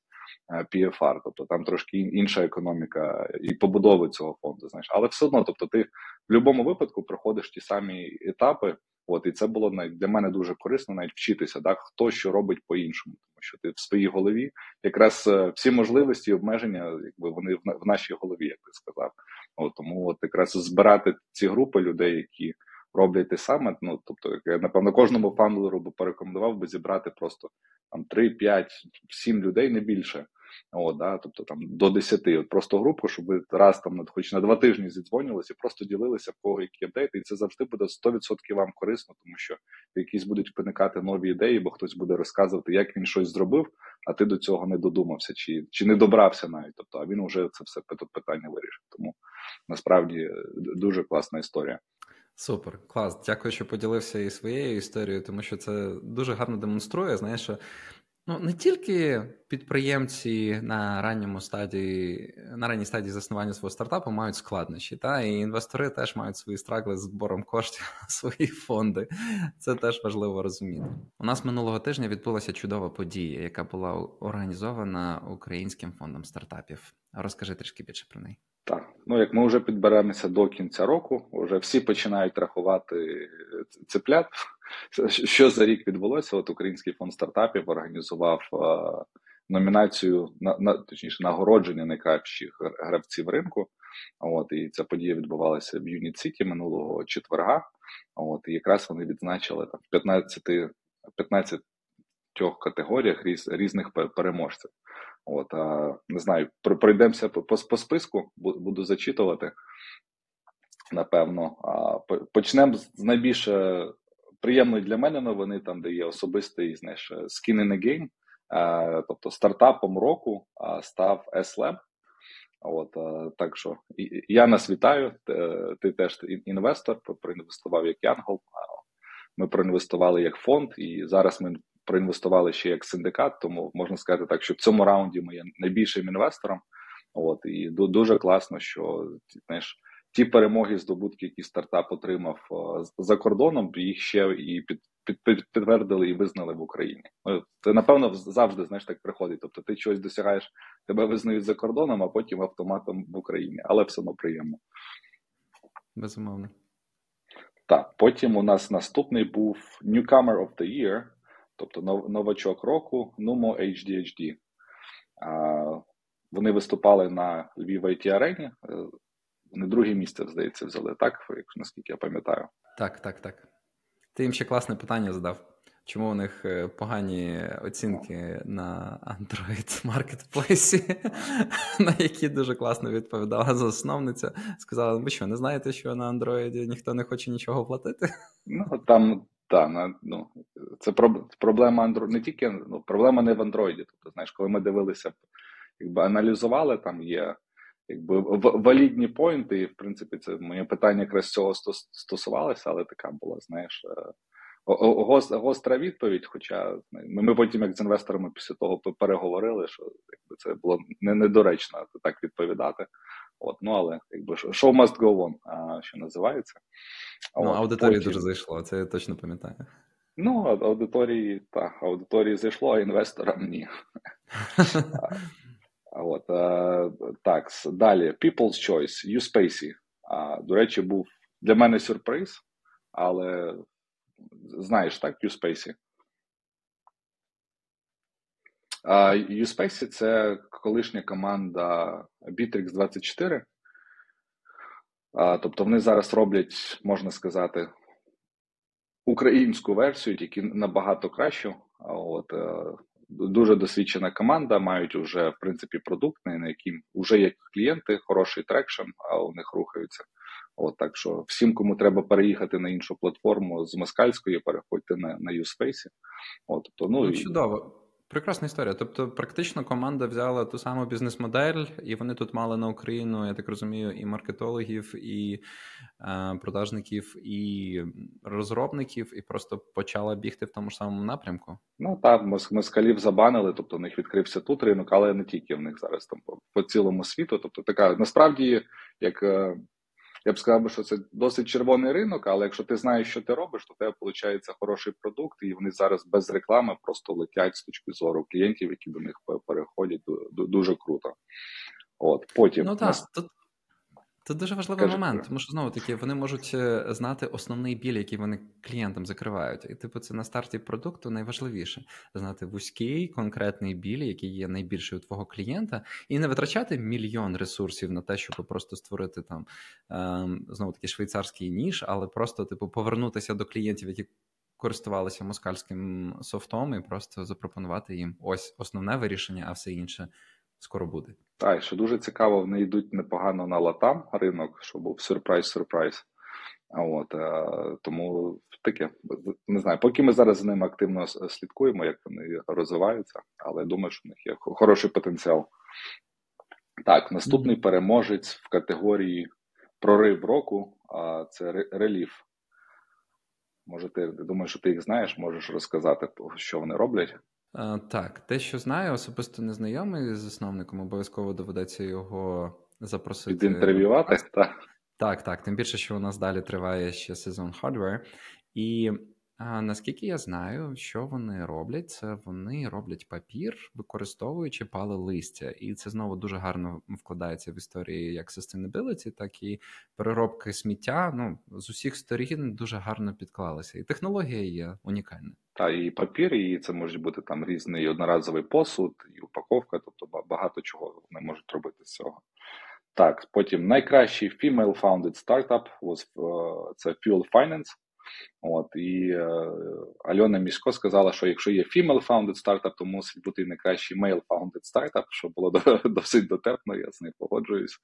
Е, PFR, тобто там трошки інша економіка і побудови цього фонду. Знаєш, але все одно, тобто, ти в будь-якому випадку проходиш ті самі етапи, От і це було для мене дуже корисно навіть вчитися, так хто що робить по-іншому, тому що ти в своїй голові якраз е, всі можливості і обмеження, якби вони в нашій голові, як ти сказав. От тому, от якраз збирати ці групи людей, які роблять те саме. Ну тобто, я напевно кожному фандлеру би порекомендував би зібрати просто там 3, 5, 7 людей не більше. О, да, тобто там до 10. От просто групу, щоб ви раз там хоч на два тижні зідзвонювалися і просто ділилися в кого які апдейти, і це завжди буде 100% вам корисно, тому що якісь будуть виникати нові ідеї, бо хтось буде розказувати, як він щось зробив, а ти до цього не додумався, чи чи не добрався навіть. Тобто, а він вже це все питання вирішив. Тому насправді е, дуже класна історія. Супер, клас. Дякую, що поділився і своєю історією, тому що це дуже гарно демонструє. Знаєш, що Ну, не тільки підприємці на ранньому стадії, на ранній стадії заснування свого стартапу мають складнощі, та і інвестори теж мають свої страгли з збором коштів на свої фонди. Це теж важливо розуміти. У нас минулого тижня відбулася чудова подія, яка була організована українським фондом стартапів. Розкажи трішки більше про неї. Так, ну як ми вже підберемося до кінця року, вже всі починають рахувати цеплят. Що за рік відбулося? От Український фонд стартапів організував номінацію на, точніше нагородження найкращих гравців ринку. От і ця подія відбувалася в Юніт Сіті минулого четверга. От і якраз вони відзначили там в 15 15 категоріях різ, різних переможців. От а, не знаю, пройдемося по, по, списку, буду зачитувати. Напевно, почнемо з найбільш е, приємної для мене новини, там де є особистий знаєш, skin in the game. Тобто стартапом року став S-Lab. От так що я нас вітаю. Ти теж інвестор, проінвестував як Янгол. Ми проінвестували як фонд, і зараз ми проінвестували ще як синдикат. Тому можна сказати так, що в цьому раунді ми є найбільшим інвестором. От і дуже класно, що знаєш, ті перемоги, здобутки, які стартап отримав за кордоном, їх ще і під під, під, підтвердили і визнали в Україні. Ну, Це напевно завжди знаєш так приходить. Тобто ти щось досягаєш, тебе визнають за кордоном, а потім автоматом в Україні, але все одно приємно. Безумовно. Так, потім у нас наступний був Newcomer of the Year, тобто новачок року Numo HDHD. Вони виступали на Львів IT арені. Е, вони друге місце, здається, взяли так, наскільки я пам'ятаю. Так, так, так. Ти їм ще класне питання задав. Чому у них е, погані оцінки на Android Marketplace, на які дуже класно відповідала засновниця. Сказала: ви що, не знаєте, що на Android ніхто не хоче нічого платити? Ну там так, ну це проблема Android, не тільки ну, проблема не в Android. Тобто, знаєш, коли ми дивилися, якби аналізували, там є якби валідні поінти, і в принципі це моє питання якраз цього стосувалося, але така була, знаєш, е, гостра відповідь. Хоча ми потім, як з інвесторами, після того переговорили, що якби це було не недоречно так відповідати. От, ну але якби show must go on, а, що називається. Ну, От, аудиторії потім... дуже зайшло, це я точно пам'ятаю. Ну, аудиторії, так, аудиторії зайшло, а інвесторам ні. От, е, Так, далі. People's Choice, USpace. До речі, був для мене сюрприз, але знаєш, так, USpace? USpace – це колишня команда Бітрікс24. Тобто вони зараз роблять, можна сказати, українську версію, тільки набагато кращу. От, е, Дуже досвідчена команда, мають вже в принципі продукт, на яким вже є клієнти, хороший traction, а у них рухаються. От так що всім, кому треба переїхати на іншу платформу з москальської, переходьте на на Юспейсі. От, то, ну, ну, чудово. Прекрасна історія. Тобто, практично команда взяла ту саму бізнес-модель, і вони тут мали на Україну, я так розумію, і маркетологів, і е, продажників, і розробників, і просто почала бігти в тому ж самому напрямку. Ну так, москалів забанили, тобто в них відкрився тут ринок, але не тільки в них зараз там по, по цілому світу. Тобто, така насправді як. Я б сказав, що це досить червоний ринок, але якщо ти знаєш, що ти робиш, то в тебе виходить хороший продукт, і вони зараз без реклами просто летять з точки зору клієнтів, які до них переходять дуже круто. От потім ну так, нас... тут це дуже важливий Кажи, момент, тому що знову таки вони можуть е, знати основний біль, який вони клієнтам закривають. І типу, це на старті продукту найважливіше знати вузький конкретний біль, який є найбільший у твого клієнта, і не витрачати мільйон ресурсів на те, щоб просто створити там ем, знову таки швейцарський ніж, але просто типу повернутися до клієнтів, які користувалися москальським софтом, і просто запропонувати їм ось основне вирішення, а все інше скоро буде. Так, що дуже цікаво, вони йдуть непогано на латам ринок, що був сюрприз-сюрприз. От е, тому таке не знаю. Поки ми зараз з ними активно слідкуємо, як вони розвиваються, але думаю, що в них є хороший потенціал. Так, наступний переможець в категорії прорив року, а це реліф. Може, ти думаю, що ти їх знаєш, можеш розказати, що вони роблять. Е, так, те, що знаю, особисто не знайомий з засновником, обов'язково доведеться його запросити. Підінтерв'ювати, так. Так, так. Тим більше, що у нас далі триває ще сезон hardware. І а, наскільки я знаю, що вони роблять, це вони роблять папір, використовуючи пали листя. І це знову дуже гарно вкладається в історії як sustainability, так і переробки сміття. Ну, з усіх сторін дуже гарно підклалися. І технологія є унікальна. Та і папір, і це може бути там різний одноразовий посуд, і упаковка, тобто багато чого вони можуть робити з цього. Так, потім найкращий female-founded startup was, це Fuel Finance. От, І е, Альона Місько сказала, що якщо є female-founded стартап, то мусить бути і найкращий male-founded стартап, що було досить дотепно, я з нею погоджуюсь.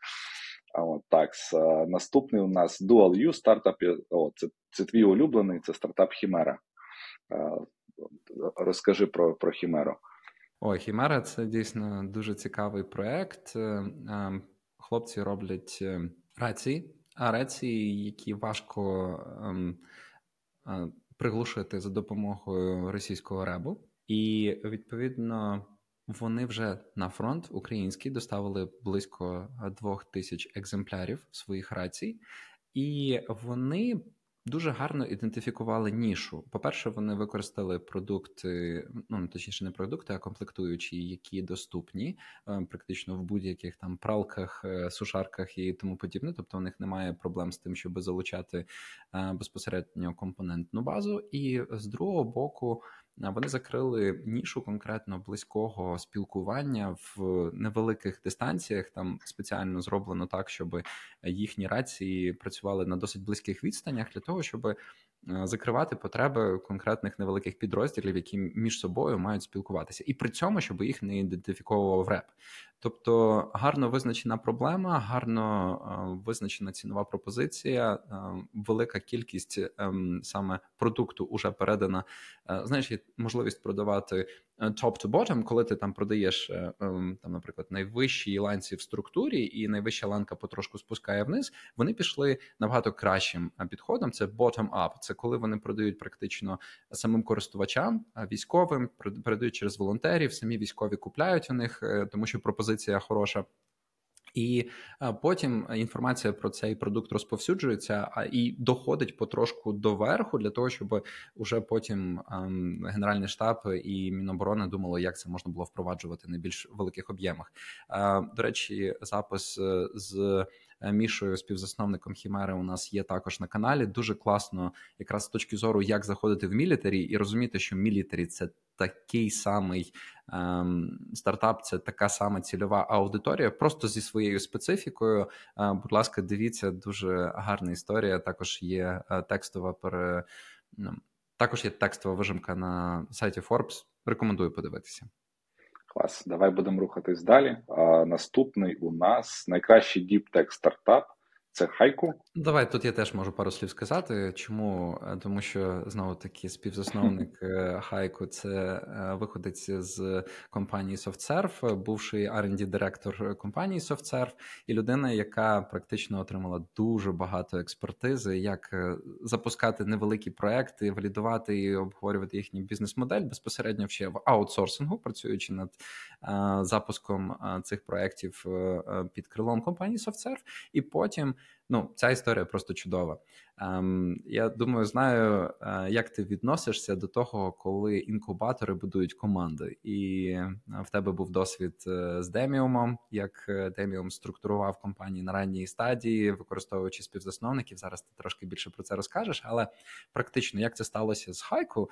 От так, е, Наступний у нас Dual U стартап. О, це це твій улюблений, це стартап Хімера. Е, розкажи про про Хімеру. Ой, Хімера це дійсно дуже цікавий проект. Е, хлопці роблять рації, а рації, які важко ем, приглушити за допомогою російського ребу, і відповідно вони вже на фронт український доставили близько двох тисяч екземплярів своїх рацій, і вони дуже гарно ідентифікували нішу. По-перше, вони використали продукти, ну точніше, не продукти, а комплектуючі, які доступні е, практично в будь-яких там пралках, е, сушарках і тому подібне. Тобто у них немає проблем з тим, щоб залучати е, безпосередньо компонентну базу. І з другого боку. Вони закрили нішу конкретно близького спілкування в невеликих дистанціях. Там спеціально зроблено так, щоб їхні рації працювали на досить близьких відстанях для того, щоб Е, закривати потреби конкретних невеликих підрозділів, які між собою мають спілкуватися, і при цьому, щоб їх не ідентифіковував РЕП. Тобто гарно визначена проблема, гарно е, визначена цінова пропозиція, е, велика кількість ем, саме продукту вже передана. Знаєш, є можливість продавати top to bottom, коли ти там продаєш там, наприклад, найвищі ланці в структурі, і найвища ланка потрошку спускає вниз. Вони пішли набагато кращим підходом. Це bottom up. Це коли вони продають практично самим користувачам, військовим, передають через волонтерів. Самі військові купляють у них, е, тому що пропозиція хороша. І потім інформація про цей продукт розповсюджується і доходить потрошку до верху для того, щоб уже потім ем, Генеральний штаб і Міноборони думали, як це можна було впроваджувати на більш великих об'ємах. До речі, запис е, з Е, Мішою, співзасновником Хімери, у нас є також на каналі. Дуже класно, якраз з точки зору, як заходити в мілітарі, і розуміти, що мілітарі це такий самий ем, стартап, це така сама цільова аудиторія, просто зі своєю специфікою. Е, будь ласка, дивіться, дуже гарна історія. Також є е, текстова пере. Ну, також є текстова вижимка на сайті Forbes. Рекомендую подивитися. Клас, давай будемо рухатись далі. А, Наступний у нас найкращий діптек стартап це хайку. Давай тут я теж можу пару слів сказати. Чому? Е, тому що знову таки співзасновник е, хайку це е, виходить з компанії SoftServe, бувший R&D директор компанії SoftServe, і людина, яка практично отримала дуже багато експертизи, як запускати невеликі проекти, валідувати і обговорювати їхню бізнес-модель безпосередньо ще в аутсорсингу, працюючи над запуском цих проєктів під крилом компанії SoftServe, і потім. Ну, ця історія просто чудова. Ем, Я думаю, знаю, е, як ти відносишся до того, коли інкубатори будують команди, і е, в тебе був досвід е, з Деміумом, як Деміум структурував компанії на ранній стадії, використовуючи співзасновників. Зараз ти трошки більше про це розкажеш, але практично як це сталося з Хайку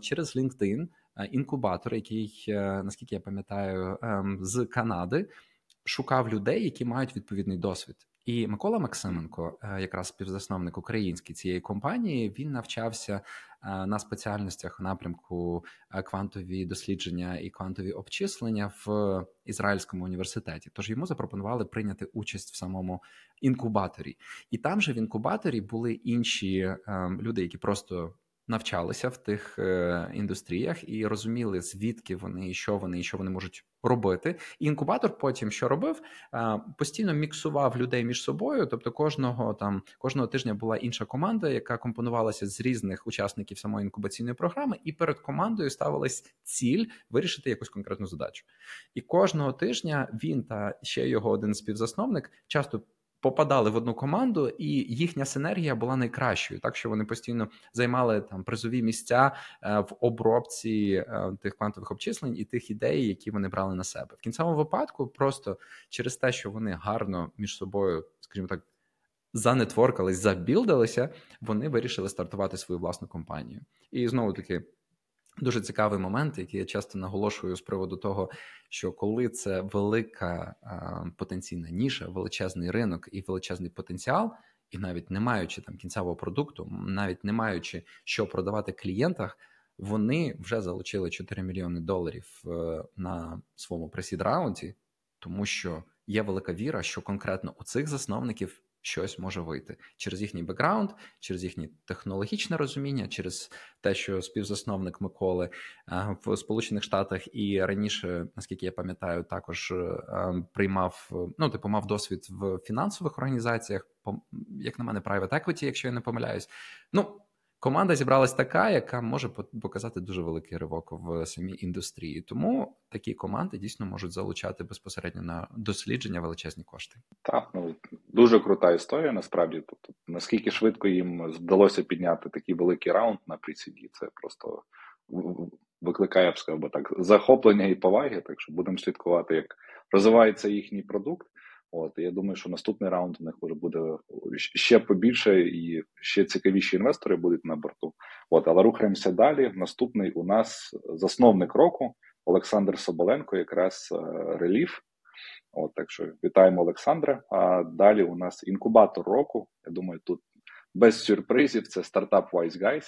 через LinkedIn, інкубатор, який наскільки я пам'ятаю, ем, з Канади шукав людей, які мають відповідний досвід. І Микола Максименко, е, якраз співзасновник український цієї компанії, він навчався е, на спеціальностях у напрямку е, квантові дослідження і квантові обчислення в Ізраїльському університеті. Тож йому запропонували прийняти участь в самому інкубаторі, і там же в інкубаторі були інші люди, які просто навчалися в тих е, індустріях і розуміли, звідки вони, і що вони і що вони можуть робити. І інкубатор потім що робив, е, постійно міксував людей між собою. Тобто, кожного там кожного тижня була інша команда, яка компонувалася з різних учасників самої інкубаційної програми, і перед командою ставилась ціль вирішити якусь конкретну задачу. І кожного тижня він та ще його один співзасновник часто попадали в одну команду, і їхня синергія була найкращою, так що вони постійно займали там призові місця е, в обробці е, тих квантових обчислень і тих ідей, які вони брали на себе в кінцевому випадку. Просто через те, що вони гарно між собою, скажімо так. Занетворкались, забілдалися, вони вирішили стартувати свою власну компанію. І знову таки Дуже цікавий момент, який я часто наголошую з приводу того, що коли це велика а, потенційна ніша, величезний ринок і величезний потенціал, і навіть не маючи там кінцевого продукту, навіть не маючи що продавати клієнтах, вони вже залучили 4 мільйони доларів е, на своєму пресід раунді, тому що є велика віра, що конкретно у цих засновників щось може вийти через їхній бекграунд, через їхнє технологічне розуміння, через те, що співзасновник Миколи е, в Сполучених Штатах і раніше, наскільки я пам'ятаю, також е, приймав ну, типу, мав досвід в фінансових організаціях, як на мене, private equity, якщо я не помиляюсь. Ну команда зібралась така, яка може показати дуже великий ривок в самій індустрії. Тому такі команди дійсно можуть залучати безпосередньо на дослідження величезні кошти. Так, ну дуже крута історія. Насправді, тобто наскільки швидко їм вдалося підняти такий великий раунд на присіді, це просто викликає я б сказав, так захоплення і поваги. Так що будемо слідкувати, як розвивається їхній продукт. От я думаю, що наступний раунд у них вже буде ще побільше і ще цікавіші інвестори будуть на борту. От, але рухаємося далі. Наступний у нас засновник року Олександр Соболенко, якраз е, реліф. От так що вітаємо Олександра. А далі у нас інкубатор року. Я думаю, тут без сюрпризів це стартап Wise Guys.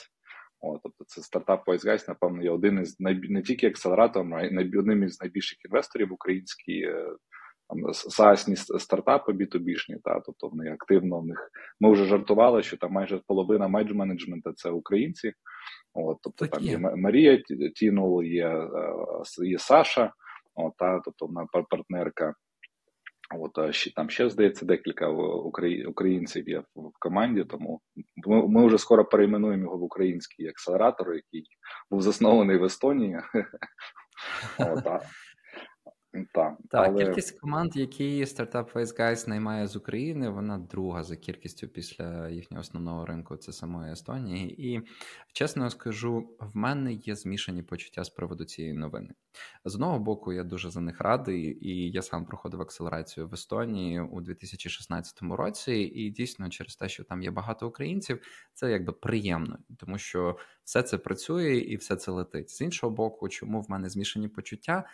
О, тобто це стартап Wise Guys, напевно, є один із не тільки акселератором, а й одним із найбільших інвесторів в українській е, SaaS стартапи B2B-шні, та тобто вони активно в них. Ми вже жартували, що там майже половина майже менеджмента це українці. От, тобто так там є Марія Тінул, є е, є Саша, от, та, тобто вона партнерка. От ще там ще здається декілька українців є в команді, тому ми ми вже скоро перейменуємо його в український акселератор, який був заснований в Естонії. От, так, Так, але кількість команд, які стартап Face Guys наймає з України, вона друга за кількістю після їхнього основного ринку, це самої Естонії. І чесно скажу, в мене є змішані почуття з приводу цієї новини. З одного боку, я дуже за них радий, і я сам проходив акселерацію в Естонії у 2016 році. І дійсно, через те, що там є багато українців, це якби приємно, тому що все це працює і все це летить. З іншого боку, чому в мене змішані почуття?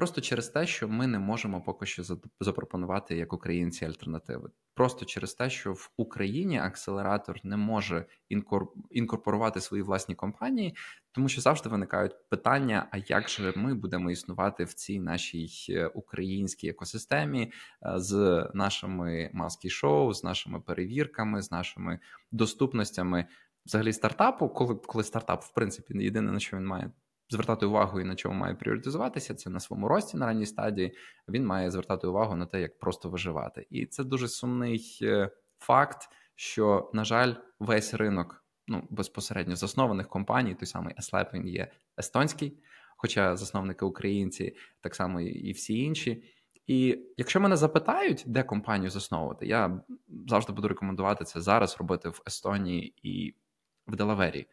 Просто через те, що ми не можемо поки що запропонувати як українці альтернативи. Просто через те, що в Україні акселератор не може інкорпорувати свої власні компанії, тому що завжди виникають питання: а як же ми будемо існувати в цій нашій е, українській екосистемі е, з нашими маски-шоу, з нашими перевірками, з нашими доступностями взагалі стартапу, коли коли стартап, в принципі, єдине на що він має звертати увагу і на чому має пріоритизуватися, це на своєму рості на ранній стадії. Він має звертати увагу на те, як просто виживати. І це дуже сумний е, факт, що, на жаль, весь ринок ну, безпосередньо заснованих компаній, той самий Еслеп, він є естонський, хоча засновники українці, так само і всі інші. І якщо мене запитають, де компанію засновувати, я завжди буду рекомендувати це зараз робити в Естонії і в Делавері.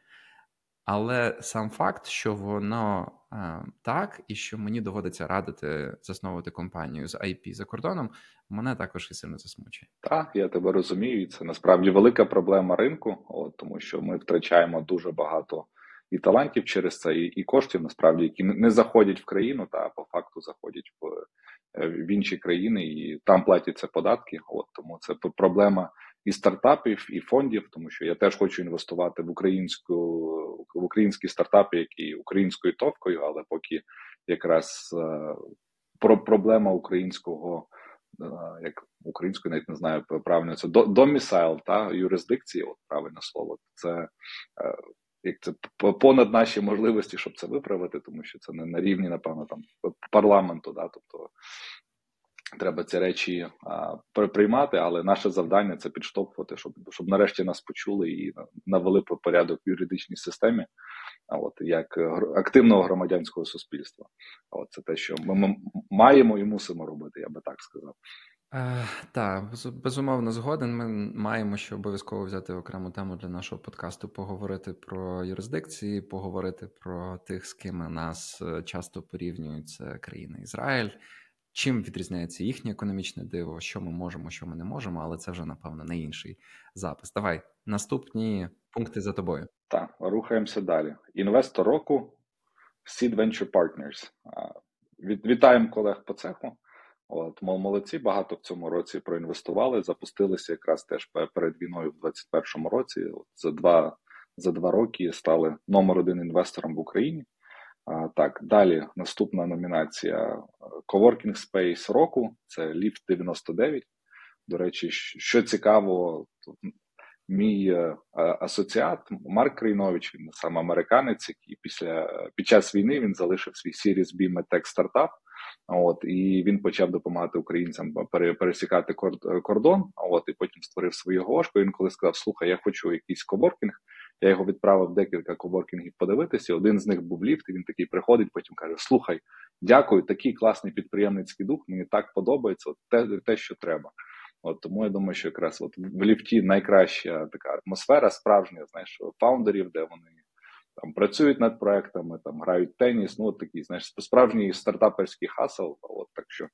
Але сам факт, що воно е, так, і що мені доводиться радити засновувати компанію з IP за кордоном, мене також і сильно засмучує. Так, я тебе розумію. Це насправді велика проблема ринку, от, тому що ми втрачаємо дуже багато і талантів через це, і, і коштів насправді, які не заходять в країну, та по факту заходять в е, в інші країни, і там платяться податки. От тому це проблема і стартапів, і фондів, тому що я теж хочу інвестувати в українську в українські стартапи, які українською товкою, але поки якраз е, про проблема українського. Е, як українською навіть не знаю правильно це домісайл та юрисдикції, от правильне слово, це е, як це понад наші можливості, щоб це виправити, тому що це не на рівні, напевно, там парламенту, да, тобто Треба ці речі а, приймати, але наше завдання це підштовхувати, щоб щоб нарешті нас почули і навели порядок в юридичній системі, а от як активного громадянського суспільства. А от це те, що ми, ми маємо і мусимо робити, я би так сказав. Е, Так, безумовно, згоден. Ми маємо ще обов'язково взяти окрему тему для нашого подкасту, поговорити про юрисдикції, поговорити про тих, з ким нас е, часто порівнюють це країна Ізраїль. Чим відрізняється їхнє економічне диво, що ми можемо, що ми не можемо, але це вже напевно не інший запис. Давай наступні пункти за тобою. Так, рухаємося далі. Інвестор року Seed Venture Partners. Вітаємо колег по цеху. От, молодці, багато в цьому році проінвестували, запустилися якраз теж перед війною в 2021 році. От, За два за два роки стали номер один інвестором в Україні. Так, далі наступна номінація Coworking Space року це Lift 99. До речі, що цікаво, мій е, асоціат Марк Крейнович, він сам американець, який після під час війни він залишив свій Series B Medtech стартап. От і він почав допомагати українцям пересікати кордон. От і потім створив свою гошку. Він коли сказав: Слухай, я хочу якийсь коворкінг. Я його відправив декілька коворкінгів подивитися. Один з них був ліфт. і Він такий приходить, потім каже: Слухай, дякую, такий класний підприємницький дух. Мені так подобається. От те, те, що треба. От тому я думаю, що якраз от в ліфті найкраща така атмосфера справжня, знаєш, фаундерів, де вони там працюють над проектами, там грають теніс. Ну от такий, знаєш, справжній стартаперський хасл. От так що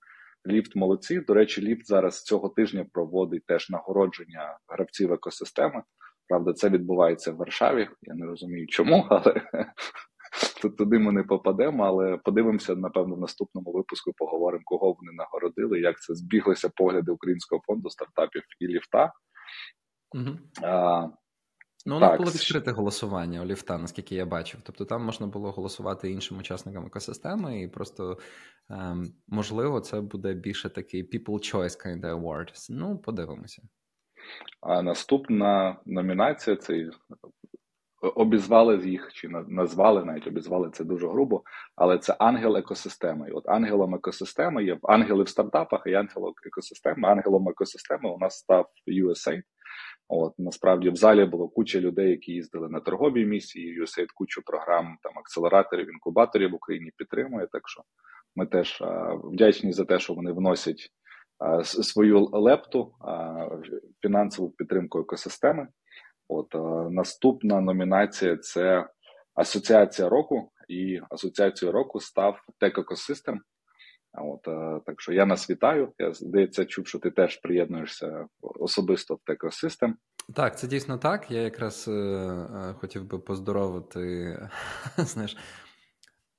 ліфт молодці. До речі, ліфт зараз цього тижня проводить теж нагородження гравців екосистеми. Правда, це відбувається в Варшаві. Я не розумію, чому, але туди ми не попадемо. Але подивимося, напевно, в наступному випуску поговоримо, кого вони нагородили, як це збіглися погляди Українського фонду стартапів і ліфта. Угу. А, Ну, у нас було відкрите голосування у ліфта, наскільки я бачив. Тобто там можна було голосувати іншим учасникам екосистеми, і просто ем, можливо це буде більше такий people choice kind of award. Ну, подивимося. А наступна номінація це обізвали їх, чи назвали навіть обізвали це дуже грубо, але це ангел екосистеми. І От ангелом екосистеми є ангели в стартапах і ангел екосистеми. Ангелом екосистеми у нас став USAID. От насправді в залі було куча людей, які їздили на торгові місії. USAID кучу програм там акселераторів, інкубаторів в Україні підтримує. Так що ми теж вдячні за те, що вони вносять свою лепту фінансову підтримку екосистеми. От наступна номінація це Асоціація року, і асоціацією року став Tech Ecosystem. От так що я нас вітаю. Я здається, чув, що ти теж приєднуєшся особисто в Tech Ecosystem. Так, це дійсно так. Я якраз е, е, хотів би поздоровити знаєш,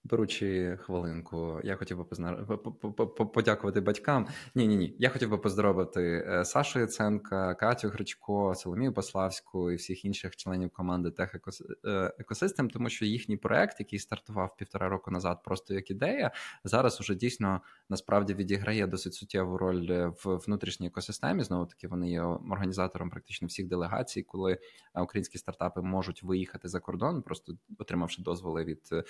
Беручи хвилинку, я хотів би позна... подякувати батькам. Ні, ні, ні. Я хотів би поздоровити е, Сашу Яценка, Катю Гречко, Соломію Пославську і всіх інших членів команди Тех е, Екосистем, тому що їхній проект, який стартував півтора року назад, просто як ідея, зараз уже дійсно насправді відіграє досить суттєву роль е, в внутрішній екосистемі. Знову таки, вони є організатором практично всіх делегацій, коли українські стартапи можуть виїхати за кордон, просто отримавши дозволи від.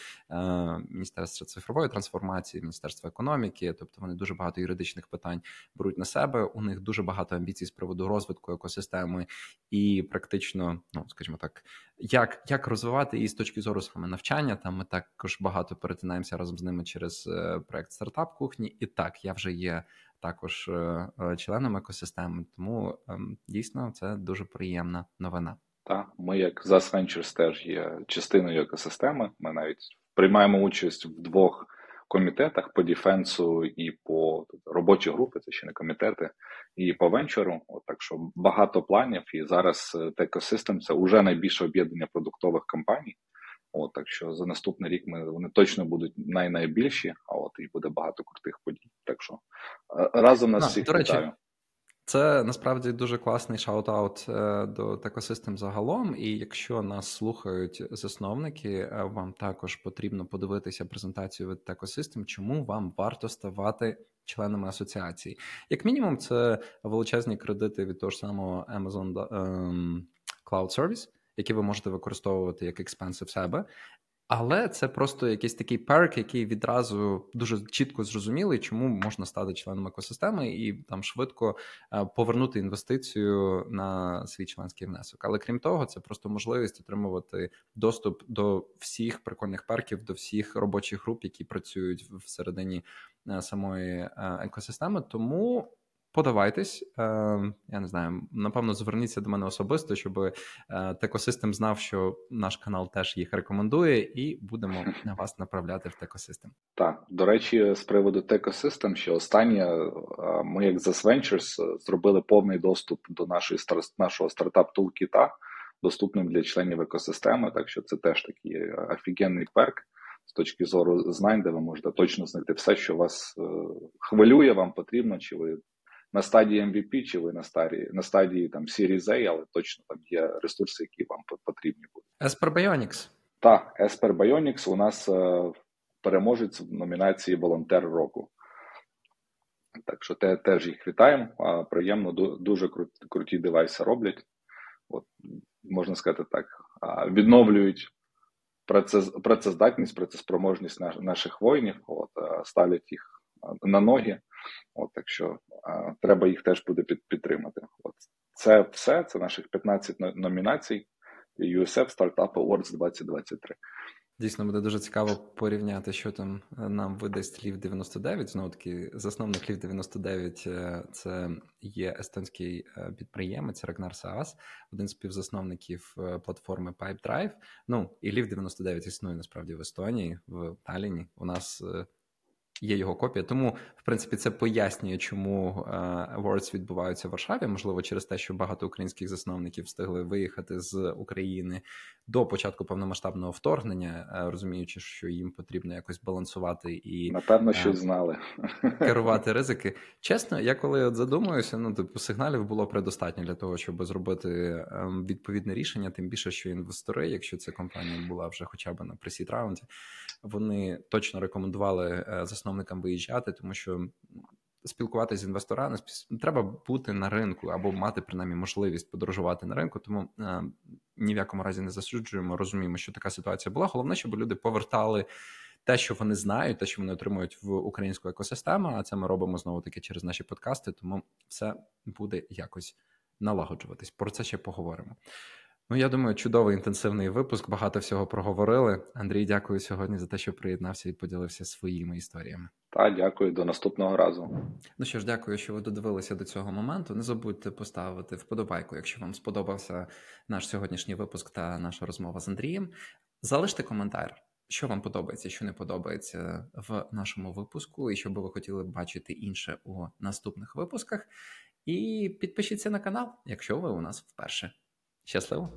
Міністерства цифрової трансформації, Міністерства економіки, тобто вони дуже багато юридичних питань беруть на себе. У них дуже багато амбіцій з приводу розвитку екосистеми і практично, ну скажімо так, як як розвивати її з точки зору саме навчання. Там ми також багато перетинаємося разом з ними через е, проект стартап кухні. І так я вже є. Також е, е, членом екосистеми, тому ем, дійсно це дуже приємна новина. Так, ми, як ZAS Ventures, теж є частиною екосистеми. Ми навіть приймаємо участь в двох комітетах по defense у і по робочі групи, це ще не комітети, і по венчуру. От, Так що багато планів. І зараз Tech це вже найбільше об'єднання продуктових компаній. От, Так що за наступний рік ми вони точно будуть най-найбільші, а от і буде багато крутих подій. Так що е, разом нас всіх вітаю. Це насправді дуже класний shout-out е, до Текосистем загалом. І якщо нас слухають засновники, е, вам також потрібно подивитися презентацію від Текосистем, чому вам варто ставати членами асоціації. Як мінімум, це величезні кредити від того ж самого Amazon ем, Cloud Service, які ви можете використовувати як експенси в себе. Але це просто якийсь такий перк, який відразу дуже чітко зрозумілий, чому можна стати членом екосистеми і там швидко е, повернути інвестицію на свій членський внесок. Але крім того, це просто можливість отримувати доступ до всіх прикольних перків, до всіх робочих груп, які працюють всередині е, самої е, екосистеми. Тому Подавайтесь, е, я не знаю, напевно, зверніться до мене особисто, щоб е, Текосистем знав, що наш канал теж їх рекомендує, і будемо вас направляти в Текосистем. Так, до речі, з приводу Текосистем, ще останнє, е, ми, як The Ventures, зробили повний доступ до нашої нашого стартап тулкіта доступним для членів екосистеми. Так що це теж такий офігенний перк з точки зору знань, де ви можете точно знайти все, що вас хвилює, вам потрібно, чи ви на стадії MVP, чи ви на стадії на стадії там Series A, але точно там є ресурси, які вам потрібні будуть. Esper Bionics. Так, Esper Bionics у нас е, переможець в номінації Волонтер року. Так що те, теж їх вітаємо. А, приємно, дуже круті, круті девайси роблять. От, Можна сказати так, відновлюють працездатність, працеспроможність наших воїнів, от, ставлять їх на ноги. От, Так що а, треба їх теж буде під, підтримати. От. Це все, це наших 15 номінацій USF Startup Awards 2023. Дійсно, буде дуже цікаво порівняти, що там е, нам видасть Лів 99. Знову таки, засновник Лів 99 е, це є естонський е, підприємець Рагнар Саас, один з співзасновників платформи PipeDrive. Ну і Лів 99 існує насправді в Естонії, в Таліні. У нас є його копія. Тому, в принципі, це пояснює, чому е, Awards відбуваються в Варшаві. Можливо, через те, що багато українських засновників встигли виїхати з України до початку повномасштабного вторгнення, е, розуміючи, що їм потрібно якось балансувати і напевно, що е, знали керувати ризики. Чесно, я коли от задумуюся, ну типу сигналів було предостатньо для того, щоб зробити ем, відповідне рішення. Тим більше, що інвестори, якщо ця компанія була вже хоча б на пресід раунді, вони точно рекомендували засновникам виїжджати, тому що спілкуватися з інвесторами треба бути на ринку або мати принаймні можливість подорожувати на ринку. Тому е, ні в якому разі не засуджуємо, розуміємо, що така ситуація була. Головне, щоб люди повертали. Те, що вони знають, те, що вони отримують в українську екосистему, а це ми робимо знову таки через наші подкасти, тому все буде якось налагоджуватись. Про це ще поговоримо. Ну, я думаю, чудовий інтенсивний випуск. Багато всього проговорили. Андрій, дякую сьогодні за те, що приєднався і поділився своїми історіями. Та дякую до наступного разу. Ну що ж, дякую, що ви додивилися до цього моменту. Не забудьте поставити вподобайку, якщо вам сподобався наш сьогоднішній випуск та наша розмова з Андрієм. Залиште коментар. Що вам подобається, що не подобається в нашому випуску, і що би ви хотіли бачити інше у наступних випусках. І підпишіться на канал, якщо ви у нас вперше. Щасливо!